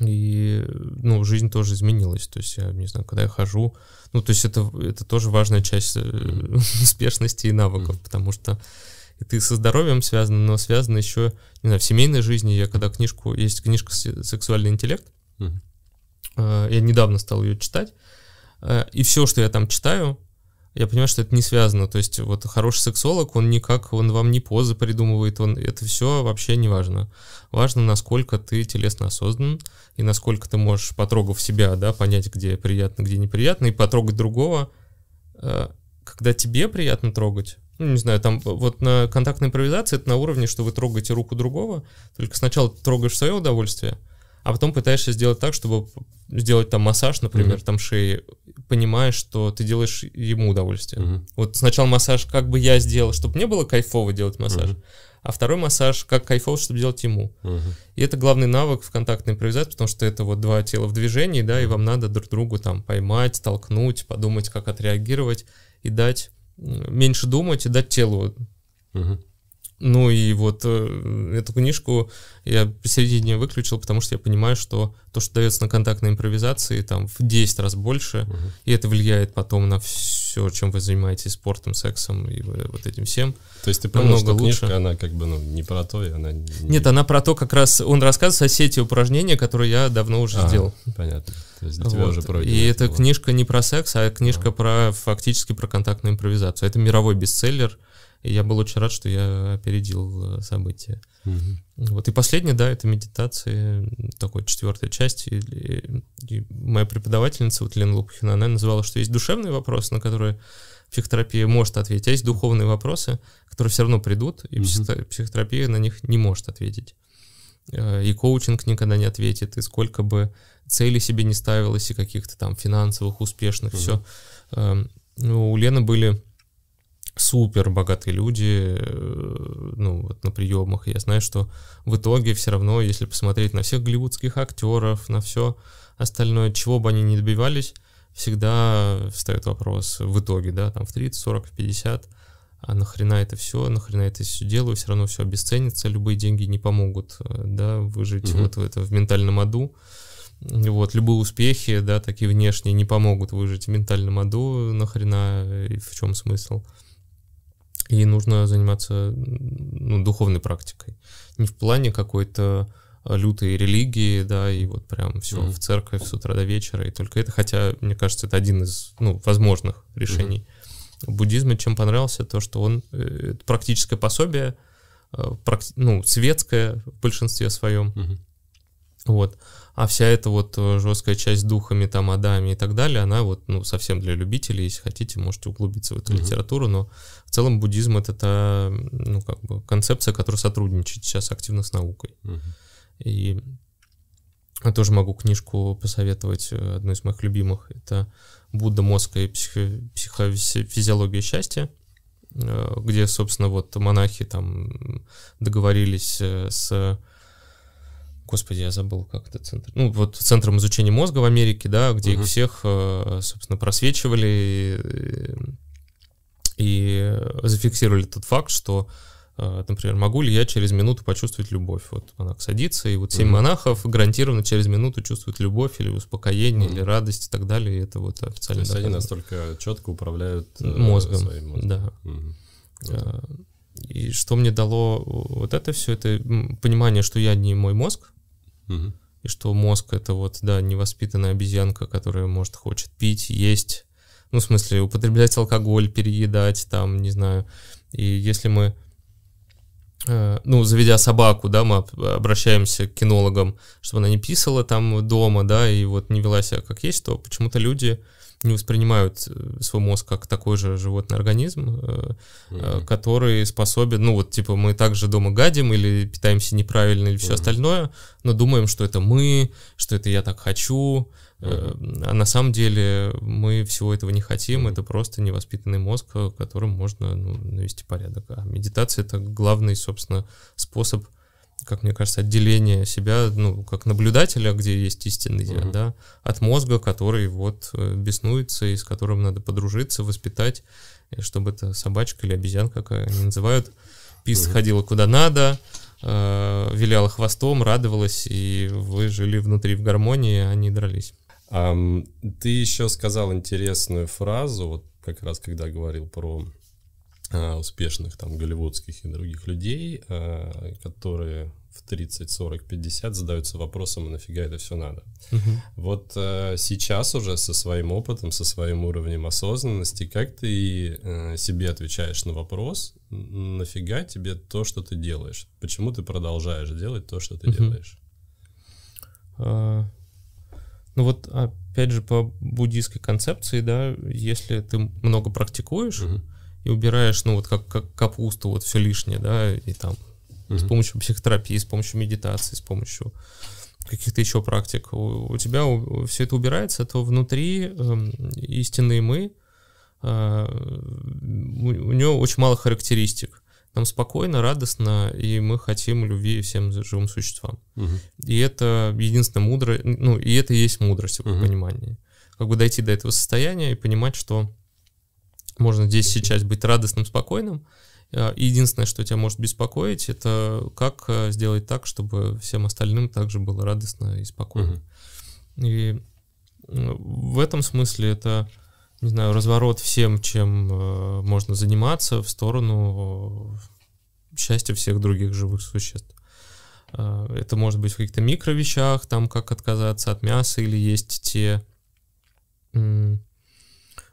И, ну, жизнь тоже изменилась, то есть я, не знаю, когда я хожу, ну, то есть это, это тоже важная часть mm успешности и навыков, mm потому что это и со здоровьем связано, но связано еще, не знаю, в семейной жизни, я когда книжку, есть книжка «Сексуальный интеллект», mm я недавно стал ее читать, и все, что я там читаю, я понимаю, что это не связано. То есть вот хороший сексолог, он никак, он вам не позы придумывает, он, это все вообще не важно. Важно, насколько ты телесно осознан, и насколько ты можешь, потрогав себя, да, понять, где приятно, где неприятно, и потрогать другого, э, когда тебе приятно трогать, ну, не знаю, там вот на контактной импровизации это на уровне, что вы трогаете руку другого, только сначала трогаешь свое удовольствие, а потом пытаешься сделать так, чтобы сделать там массаж, например, mm-hmm. там шеи, понимаешь, что ты делаешь ему удовольствие. Mm-hmm. Вот сначала массаж, как бы я сделал, чтобы мне было кайфово делать массаж, mm-hmm. а второй массаж, как кайфово, чтобы делать ему. Mm-hmm. И это главный навык в контактной импровизации, потому что это вот два тела в движении, да, и вам надо друг другу там поймать, толкнуть, подумать, как отреагировать и дать меньше думать и дать телу mm-hmm. Ну и вот э, эту книжку я посередине выключил, потому что я понимаю, что то, что дается на контактной импровизации, там в 10 раз больше, uh-huh. и это влияет потом на все, чем вы занимаетесь, спортом, сексом и вот этим всем. То есть ты понял, что лучше. книжка, она как бы ну, не про то, и она... Не... Нет, она про то, как раз он рассказывает о сети упражнений, которые я давно уже а, сделал. Понятно. То есть для тебя вот. уже пройдено. И эта книжка не про секс, а книжка а. про фактически про контактную импровизацию. Это мировой бестселлер и я был очень рад, что я опередил э, события. Угу. Вот и последнее, да, это медитация, такой четвертая часть. И, и, и моя преподавательница, вот Лена Лопухина, она называла, что есть душевные вопросы, на которые психотерапия может ответить, а есть духовные вопросы, которые все равно придут, и угу. психотерапия на них не может ответить. Э, и коучинг никогда не ответит, и сколько бы целей себе не ставилось, и каких-то там финансовых, успешных, угу. все. Эм, ну, у Лены были супер богатые люди, э, ну, вот на приемах. Я знаю, что в итоге все равно, если посмотреть на всех голливудских актеров, на все остальное, чего бы они ни добивались, всегда встает вопрос в итоге, да, там в 30, 40, 50, а нахрена это все, нахрена это все делаю, все равно все обесценится, любые деньги не помогут, э, да, выжить угу. вот в, это, в ментальном аду. Вот, любые успехи, да, такие внешние, не помогут выжить в ментальном аду, нахрена, и в чем смысл. И нужно заниматься ну, духовной практикой. Не в плане какой-то лютой религии, да, и вот прям все mm-hmm. в церковь с утра до вечера, и только это, хотя, мне кажется, это один из, ну, возможных решений. Mm-hmm. Буддизме чем понравился, то, что он э, практическое пособие, э, практи- ну, светское в большинстве своем, mm-hmm. Вот, а вся эта вот э, жесткая часть духами, там, адами и так далее, она вот, ну, совсем для любителей, если хотите, можете углубиться в эту mm-hmm. литературу, но в целом буддизм это та, ну, как бы концепция, которая сотрудничает сейчас активно с наукой. Mm-hmm. И я тоже могу книжку посоветовать, э, одну из моих любимых. Это «Будда, мозга и психо психофизиология счастья», э, где, собственно, вот монахи там договорились с... Господи, я забыл, как это центр. Ну, вот центром изучения мозга в Америке, да, где угу. их всех, собственно, просвечивали и, и зафиксировали тот факт, что а, например, могу ли я через минуту почувствовать любовь? Вот монах садится, и вот семь mm-hmm. монахов гарантированно через минуту чувствуют любовь или успокоение, mm-hmm. или радость и так далее, и это вот официально То есть они настолько четко управляют э, мозгом, своим мозгом. Да. Mm-hmm. И что мне дало вот это все, это понимание, что я не мой мозг, mm-hmm. и что мозг это вот, да, невоспитанная обезьянка, которая, может, хочет пить, есть, ну, в смысле, употреблять алкоголь, переедать, там, не знаю. И если мы Э, ну, заведя собаку, да, мы обращаемся к кинологам, чтобы она не писала там дома, да, и вот не вела себя как есть, то почему-то люди не воспринимают э, свой мозг как такой же животный организм, mm-hmm. который способен, ну вот типа мы также дома гадим или питаемся неправильно или все mm-hmm. остальное, но думаем, что это мы, что это я так хочу, mm-hmm. а на самом деле мы всего этого не хотим, mm-hmm. это просто невоспитанный мозг, которым можно ну, навести порядок. А медитация это главный, собственно, способ как мне кажется, отделение себя, ну, как наблюдателя, где есть истинный я, uh-huh. да, от мозга, который вот э, беснуется и с которым надо подружиться, воспитать, чтобы эта собачка или обезьянка, как они называют, пис uh-huh. ходила куда надо, э, виляла хвостом, радовалась, и вы жили внутри в гармонии, а не дрались. Um, ты еще сказал интересную фразу, вот как раз когда говорил про успешных там голливудских и других людей, uh, которые в 30, 40, 50 задаются вопросом, а нафига это все надо. Угу. Вот э, сейчас уже со своим опытом, со своим уровнем осознанности, как ты э, себе отвечаешь на вопрос, нафига тебе то, что ты делаешь? Почему ты продолжаешь делать то, что ты угу. делаешь? А, ну вот, опять же, по буддийской концепции, да, если ты много практикуешь угу. И убираешь, ну вот как, как капусту, вот все лишнее, да, и там угу. с помощью психотерапии, с помощью медитации, с помощью каких-то еще практик, у, у тебя у, все это убирается, то внутри э, истинные мы, э, у, у него очень мало характеристик. Нам спокойно, радостно, и мы хотим любви всем живым существам. Угу. И это единственное мудрость, ну, и это и есть мудрость в угу. понимании. Как бы дойти до этого состояния и понимать, что можно здесь сейчас быть радостным, спокойным, Э, единственное, что тебя может беспокоить, это как э, сделать так, чтобы всем остальным также было радостно и спокойно. Угу. И в этом смысле это, не знаю, разворот всем, чем э, можно заниматься в сторону счастья всех других живых существ. Это может быть в каких-то микровещах, там как отказаться от мяса или есть те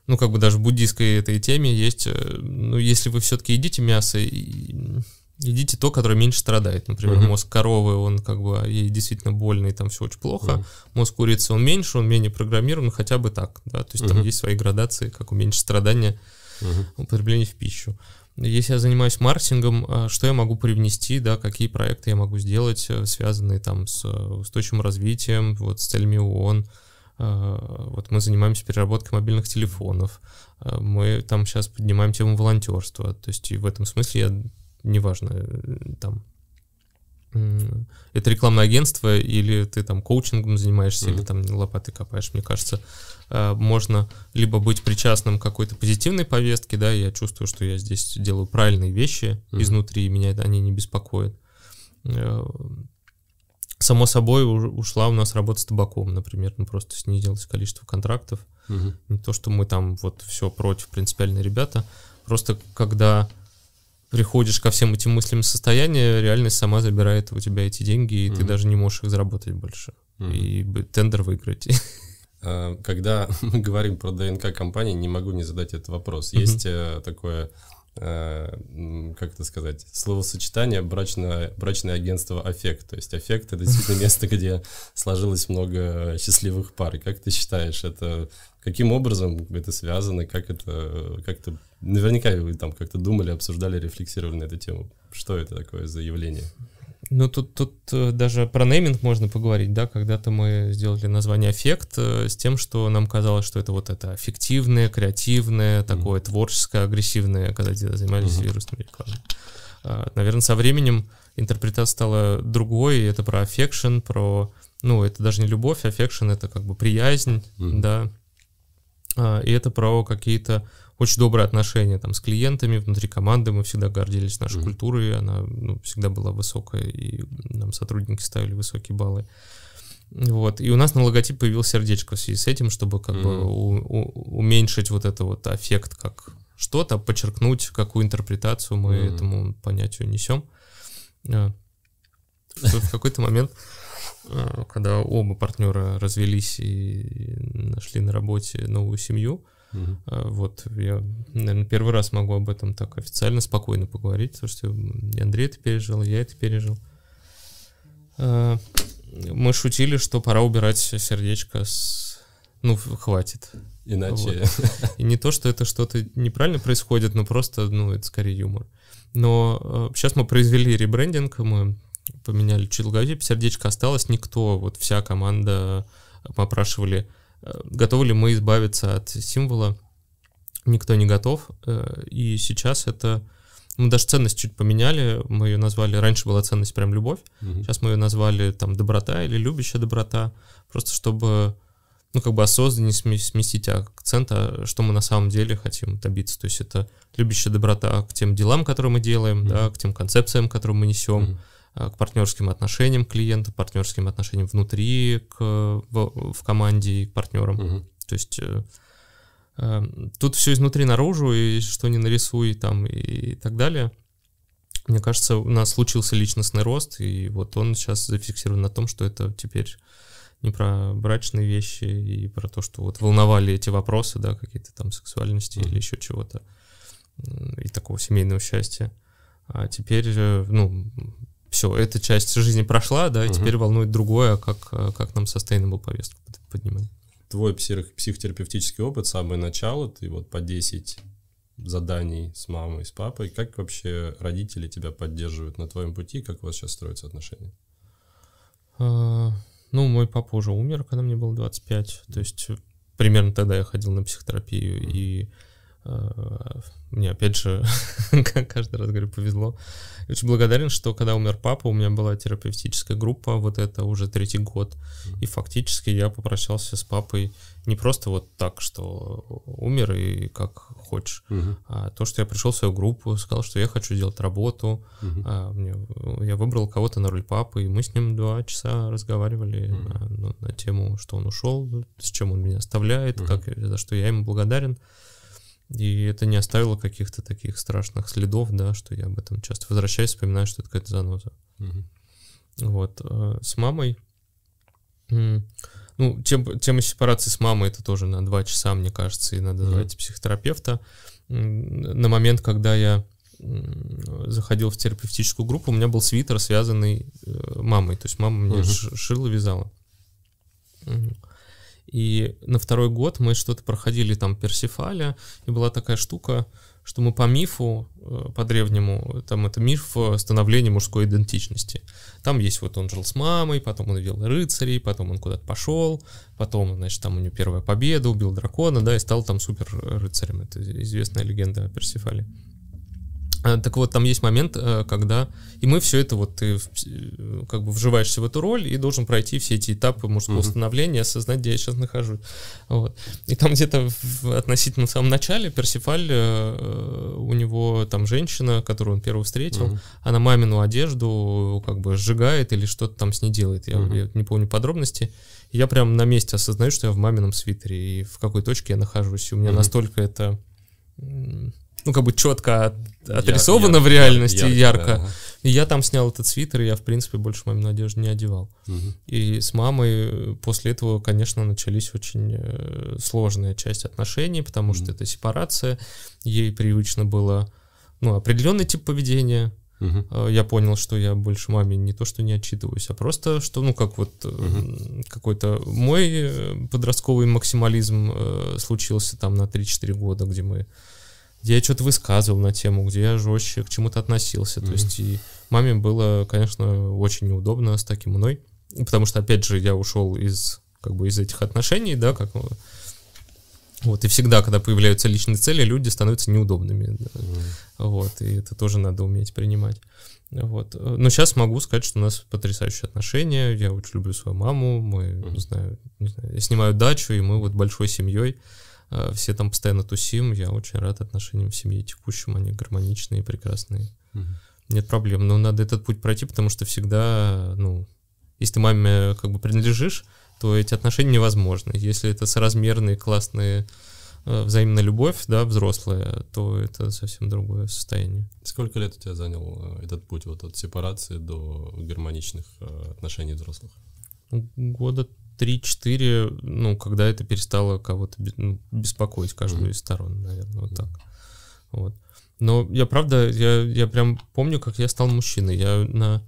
ну, как бы даже в буддийской этой теме есть, э, ну, если вы все-таки едите мясо, едите то, которое меньше страдает. Например, uh-huh. мозг коровы, он как бы, ей действительно больно, и там все очень плохо. Uh-huh. Мозг курицы, он меньше, он менее программирован, хотя бы так, да, то есть uh-huh. там есть свои градации, как уменьшить страдания uh-huh. употребления в пищу. Если я занимаюсь маркетингом, а, что я могу привнести, да, какие проекты я могу сделать, э, связанные там с э, устойчивым развитием, вот с целями ООН, а, вот мы занимаемся переработкой мобильных телефонов, а, мы там сейчас поднимаем тему волонтерства, то есть и в этом смысле я, неважно, э, там, это рекламное агентство, или ты там коучингом занимаешься, mm-hmm. или там лопатой копаешь, мне кажется, можно либо быть причастным к какой-то позитивной повестке, да, я чувствую, что я здесь делаю правильные вещи mm-hmm. изнутри, и меня они не беспокоят. Э, само собой ушла у нас работа с табаком, например, ну просто снизилось количество контрактов. Угу. Не то, что мы там вот все против, принципиальные ребята. Просто когда приходишь ко всем этим мыслям состояния, реальность сама забирает у тебя эти деньги, и угу. ты даже не можешь их заработать больше. Угу. И тендер выиграть. А, когда мы говорим про ДНК компании, не могу не задать этот вопрос. Есть угу. такое Э, как это сказать, словосочетание брачное, брачное агентство «Аффект». То есть «Аффект» — это действительно место, где сложилось много счастливых пар. Как ты считаешь, это каким образом это связано, как это, как то наверняка вы там как-то думали, обсуждали, рефлексировали на эту тему. Что это такое за явление? Ну, тут, тут э, даже про нейминг можно поговорить, да, когда-то мы сделали название «Эффект» э, с тем, что нам казалось, что это вот это аффективное, креативное, mm-hmm. такое творческое, агрессивное, когда занимались mm-hmm. вирусной рекламой. А, наверное, со временем интерпретация стала другой, это про affection, про, ну, это даже не любовь, affection — это как бы приязнь, mm-hmm. да, а, и это про какие-то очень добрые отношения там с клиентами, внутри команды мы всегда гордились нашей mm-hmm. культурой, она ну, всегда была высокая, и нам сотрудники ставили высокие баллы. Вот. И у нас на логотип появилось сердечко в связи с этим, чтобы как mm-hmm. бы у, у, уменьшить вот это вот эффект как что-то, подчеркнуть, какую интерпретацию мы mm-hmm. этому понятию несем. А, в какой-то момент, а, когда оба партнера развелись и нашли на работе новую семью, Угу. Вот я, наверное, первый раз могу об этом так официально, спокойно поговорить, потому что Андрей это пережил, я это пережил. А, мы шутили, что пора убирать сердечко с... Ну, хватит. Иначе... Вот. И не то, что это что-то неправильно происходит, но просто, ну, это скорее юмор. Но сейчас а, мы произвели ребрендинг, мы поменяли чуть логотип, сердечко осталось, никто, вот вся команда попрашивали Э, готовы ли мы избавиться от символа? Никто не готов. Э, и сейчас это... Мы даже ценность чуть поменяли, мы ее назвали, раньше была ценность прям любовь, угу. сейчас мы ее назвали там доброта или любящая доброта, просто чтобы, ну, как бы осознанно сместить акцент, а что мы на самом деле хотим добиться. То есть это любящая доброта к тем делам, которые мы делаем, угу. да, к тем концепциям, которые мы несем, угу Э, к партнерским отношениям клиента, партнерским отношениям внутри, к, в, в команде и к партнерам. Угу. То есть э, э, тут все изнутри наружу, и что не нарисуй там и, так далее. Мне кажется, у нас случился личностный рост, и вот он сейчас зафиксирован на том, что это теперь не про брачные вещи и про то, что вот волновали эти вопросы, да, какие-то там сексуальности mm-hmm. или еще чего-то и такого семейного счастья. А теперь, э, ну, все, эта часть жизни прошла, да, и угу. теперь волнует другое, как, а как нам sustainable повестку поднимать. Твой псих, психотерапевтический опыт, самое начало, ты вот по 10 заданий с мамой, с папой, как вообще родители тебя поддерживают на твоем пути, как у вас сейчас строятся отношения? А, ну, мой папа уже умер, когда мне было 25, то есть примерно тогда я ходил на психотерапию, mm. и мне, опять же, каждый раз говорю, повезло. Я очень благодарен, что когда умер папа, у меня была терапевтическая группа, вот это уже третий год. И фактически я попрощался с папой не просто вот так, что умер и как хочешь, угу. а то, что я пришел в свою группу, сказал, что я хочу делать работу. Угу. А, мне, я выбрал кого-то на роль папы, и мы с ним два часа разговаривали угу. на, ну, на тему, что он ушел, с чем он меня оставляет, угу. как, за что я ему благодарен. И это не оставило каких-то таких страшных следов, да, что я об этом часто возвращаюсь, вспоминаю, что это какая-то заноза. Угу. Вот. А с мамой... Ну, тем, тема сепарации с мамой это тоже на два часа, мне кажется, и надо угу. звать психотерапевта. На момент, когда я заходил в терапевтическую группу, у меня был свитер, связанный э, мамой. То есть мама мне угу. шила, вязала. И на второй год мы что-то проходили там Персифаля, и была такая штука, что мы по мифу, э, по древнему, там это миф становления мужской идентичности. Там есть вот он жил с мамой, потом он видел рыцарей, потом он куда-то пошел, потом, значит, там у него первая победа, убил дракона, да, и стал там супер рыцарем. Это известная легенда о Персифале. А, так вот, там есть момент, э, когда... И мы все это вот, ты э, как бы вживаешься в эту роль и должен пройти все эти этапы мужского uh-huh. становления, осознать, где я сейчас нахожусь. Вот. И там где-то в относительно самом начале Персифаль, э, у него там женщина, которую он первый встретил, uh-huh. она мамину одежду как бы сжигает или что-то там с ней делает. Я, uh-huh. я не помню подробности. Я прям на месте осознаю, что я в мамином свитере и в какой точке я нахожусь. И у меня uh-huh. настолько это ну, как бы четко от, отрисовано ярко, в реальности, ярко. ярко. Да. И я там снял этот свитер, и я, в принципе, больше мамину одежду не одевал. Угу. И с мамой после этого, конечно, начались очень э, сложная часть отношений, потому угу. что это сепарация. Ей привычно было, ну, определенный тип поведения, Uh-huh. Я понял, что я больше маме не то, что не отчитываюсь, а просто, что, ну, как вот uh-huh. какой-то мой э, подростковый максимализм э, случился там на 3-4 года, где мы где я что-то высказывал на тему, где я жестче к чему-то относился. Mm-hmm. То есть и маме было, конечно, очень неудобно с таким мной, потому что, опять же, я ушел из как бы из этих отношений, да, как вот, и всегда, когда появляются личные цели, люди становятся неудобными. Да. Mm. Вот, и это тоже надо уметь принимать. Вот. Но сейчас могу сказать, что у нас потрясающие отношения. Я очень люблю свою маму. Мы, mm. не, знаю, не знаю, я снимаю дачу, и мы вот большой семьей. Э, все там постоянно тусим, я очень рад отношениям в семье текущим, они гармоничные, прекрасные. Угу. Нет проблем, но надо этот путь пройти, потому что всегда, ну, если ты маме как бы принадлежишь, то эти отношения невозможны. Если это соразмерные, классные, э, взаимная любовь, да, взрослая, то это совсем другое состояние. Сколько лет у тебя занял э, этот путь вот от сепарации до гармоничных отношений взрослых? Года 3-4, ну, когда это перестало кого-то ну, беспокоить, каждую mm-hmm. из сторон, наверное, вот так. Вот. Но я, правда, я, я прям помню, как я стал мужчиной. Я на,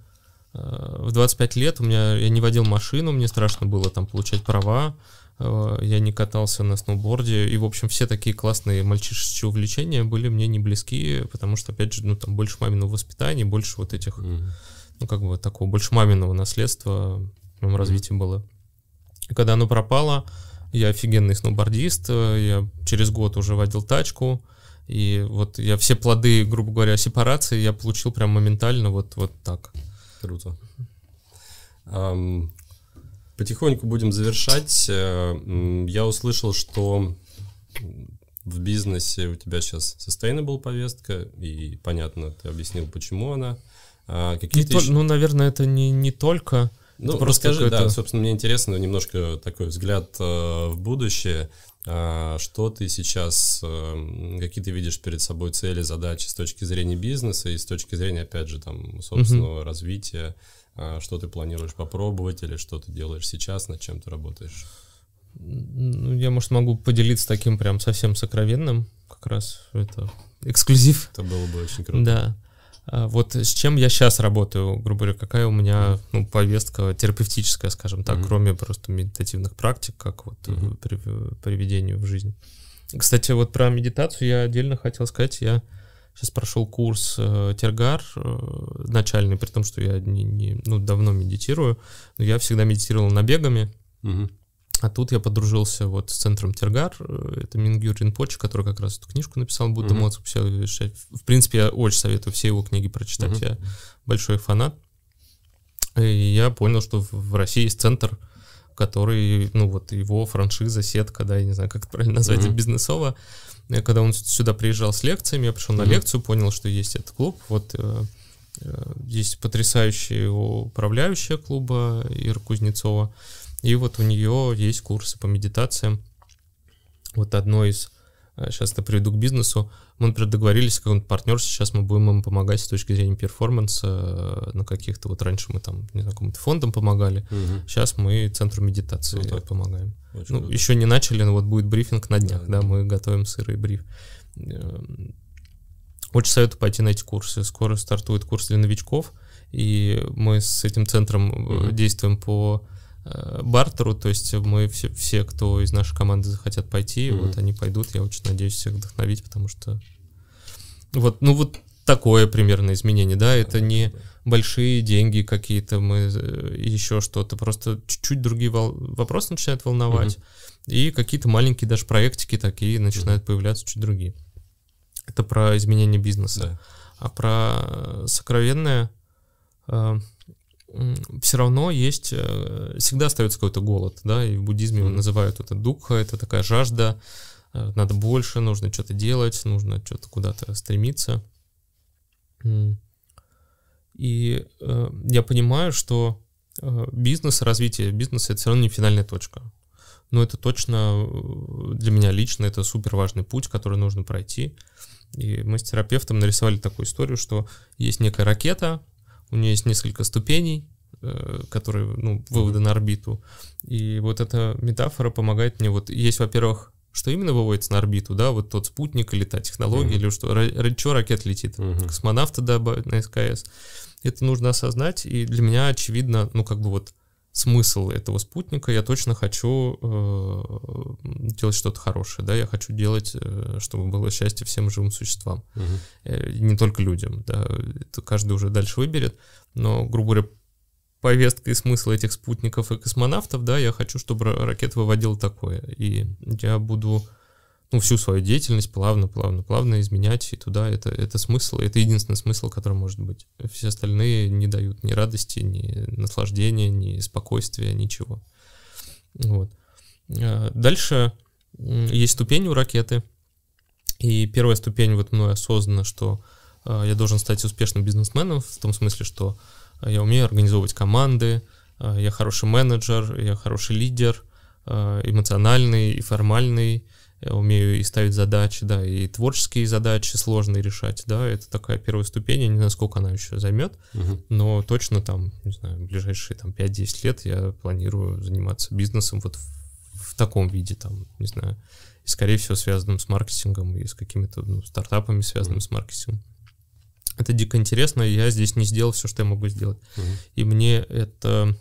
э, в 25 лет у меня, я не водил машину, мне страшно было там получать права, э, я не катался на сноуборде, и, в общем, все такие классные мальчишечьи увлечения были мне не близки, потому что, опять же, ну, там больше маминого воспитания, больше вот этих, mm-hmm. ну, как бы такого, больше маминого наследства в моем mm-hmm. развитии было. И когда оно пропало, я офигенный сноубордист, я через год уже водил тачку, и вот я все плоды, грубо говоря, сепарации я получил прям моментально вот, вот так. Круто. Um, потихоньку будем завершать. Э, я услышал, что в бизнесе у тебя сейчас sustainable повестка, и понятно, ты объяснил, почему она. А какие-то еще... Ну, наверное, это не, не только ну, это просто расскажи, да, собственно, мне интересно немножко такой взгляд э, в будущее. Э, что ты сейчас, э, какие ты видишь перед собой цели, задачи с точки зрения бизнеса и с точки зрения, опять же, там, собственного uh-huh. развития? Э, что ты планируешь попробовать или что ты делаешь сейчас, над чем ты работаешь? Ну, я, может, могу поделиться таким прям совсем сокровенным, как раз это эксклюзив. Это было бы очень круто. Да. А, вот с чем я сейчас работаю, грубо говоря, какая у меня ну, повестка терапевтическая, скажем так, mm-hmm. кроме просто медитативных практик, как вот mm-hmm. при, приведению в жизнь. Кстати, вот про медитацию я отдельно хотел сказать, я сейчас прошел курс э, Тергар э, начальный, при том, что я не, не, ну, давно медитирую, но я всегда медитировал набегами. Mm-hmm. А тут я подружился вот с центром Тергар, э, это Мингюр Ринпоч, который как раз эту книжку написал, Будда uh-huh. Моцу В принципе, я очень советую все его книги прочитать, uh-huh. я большой фанат. И я понял, что в России есть центр, который, ну вот его франшиза, сетка, да, я не знаю, как это правильно назвать, uh-huh. бизнесово. Когда он сюда приезжал с лекциями, я пришел uh-huh. на лекцию, понял, что есть этот клуб, вот э, э, есть потрясающая управляющая клуба Ира Кузнецова, и вот у нее есть курсы по медитациям. Вот одно из, сейчас я приведу к бизнесу, мы, например, договорились с каким-то партнером, сейчас мы будем им помогать с точки зрения перформанса э, на каких-то, вот раньше мы там, не знаю, каким-то фондом помогали, угу. сейчас мы центру медитации ну, помогаем. Очень ну, круто. еще не начали, но вот будет брифинг на днях, да, да, мы готовим сырый бриф. Эм, очень советую пойти на эти курсы. Скоро стартует курс для новичков, и мы с этим центром угу. действуем по Э, бартеру, то есть мы все, все, кто из нашей команды захотят пойти, mm-hmm. вот они пойдут, я очень надеюсь всех вдохновить, потому что вот, ну вот такое примерно изменение, да, это не большие деньги какие-то, мы э, еще что-то, просто чуть-чуть другие вол... вопросы начинают волновать, mm-hmm. и какие-то маленькие даже проектики такие начинают mm-hmm. появляться чуть другие. Это про изменение бизнеса. Да. А про сокровенное э, все равно есть, э, всегда остается какой-то голод, да, и в буддизме его называют это духа, это такая жажда, э, надо больше, нужно что-то делать, нужно что-то куда-то стремиться. И э, я понимаю, что э, бизнес, развитие бизнеса это все равно не финальная точка. Но это точно э, для меня лично это супер важный путь, который нужно пройти. И мы с терапевтом нарисовали такую историю, что есть некая ракета, у нее есть несколько ступеней, э, которые, ну, выводы на орбиту. И вот эта метафора помогает мне. Вот есть, во-первых, что именно выводится на орбиту, да, вот тот спутник или та технология, mm-hmm. или что, ради чего ракет летит, mm-hmm. космонавты добавят на СКС. Это нужно осознать, и для меня очевидно, ну, как бы вот смысл этого спутника, я точно хочу э, делать что-то хорошее, да, я хочу делать, э, чтобы было счастье всем живым существам, угу. э, не только людям, да, это каждый уже дальше выберет, но, грубо говоря, повестка и смысл этих спутников и космонавтов, да, я хочу, чтобы ракета выводила такое, и я буду ну, всю свою деятельность плавно, плавно, плавно изменять, и туда это, это смысл, это единственный смысл, который может быть. Все остальные не дают ни радости, ни наслаждения, ни спокойствия, ничего. Вот. А, дальше есть ступень у ракеты, и первая ступень вот мной осознанно, что а, я должен стать успешным бизнесменом, в том смысле, что я умею организовывать команды, а, я хороший менеджер, я хороший лидер, эмоциональный и формальный, умею и ставить задачи, да, и творческие задачи сложные решать, да, это такая первая ступень, я не знаю, сколько она еще займет, угу. но точно там, не знаю, ближайшие там 5-10 лет я планирую заниматься бизнесом вот в, в таком виде, там, не знаю, и скорее всего связанным с маркетингом и с какими-то ну, стартапами, связанными угу. с маркетингом. Это дико интересно, я здесь не сделал все, что я могу сделать. Угу. И мне это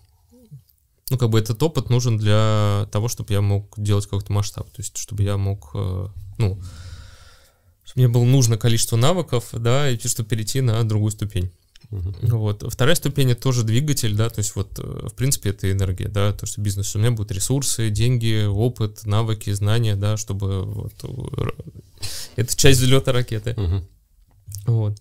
ну, как бы этот опыт нужен для того, чтобы я мог делать какой-то масштаб, то есть, чтобы я мог, э, ну, чтобы мне было нужно количество навыков, да, и чтобы перейти на другую ступень. Uh-huh. Вот. Вторая ступень это тоже двигатель, да, то есть вот, э, в принципе, это энергия, да, то, что бизнес, у меня будут ресурсы, деньги, опыт, навыки, знания, да, чтобы вот, это часть взлета ракеты. Uh-huh. Вот.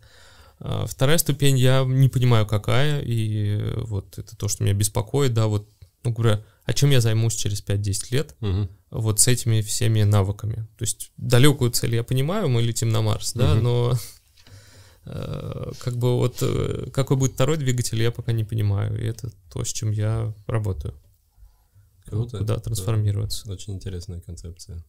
А вторая ступень, я не понимаю, какая, и вот это то, что меня беспокоит, да, вот ну, говоря, о чем я займусь через 5-10 лет, угу. вот с этими всеми навыками. То есть далекую цель я понимаю, мы летим на Марс, угу. да, но э, как бы вот э, какой будет второй двигатель, я пока не понимаю, и это то, с чем я работаю. Круто. Куда трансформироваться. Очень интересная концепция.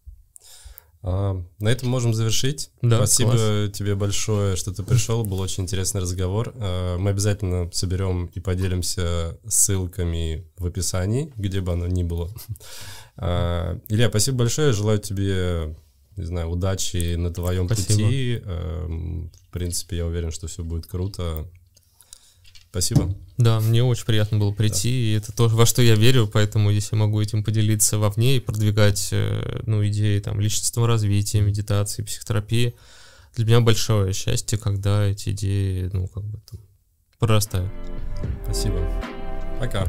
А, на этом можем завершить. Да, Спасибо класс. тебе большое, что ты пришел. Был очень интересный разговор. А, мы обязательно соберем и поделимся ссылками в описании, где бы оно ни было. А, Илья, спасибо большое. Желаю тебе, не знаю, удачи на твоем спасибо. пути. В принципе, я уверен, что все будет круто. Спасибо. Да, мне очень приятно было прийти, да. и это то, во что я верю, поэтому если я могу этим поделиться вовне и продвигать э, ну, идеи там, личностного развития, медитации, психотерапии, для меня большое счастье, когда эти идеи, ну, как бы там, прорастают. Спасибо. Пока.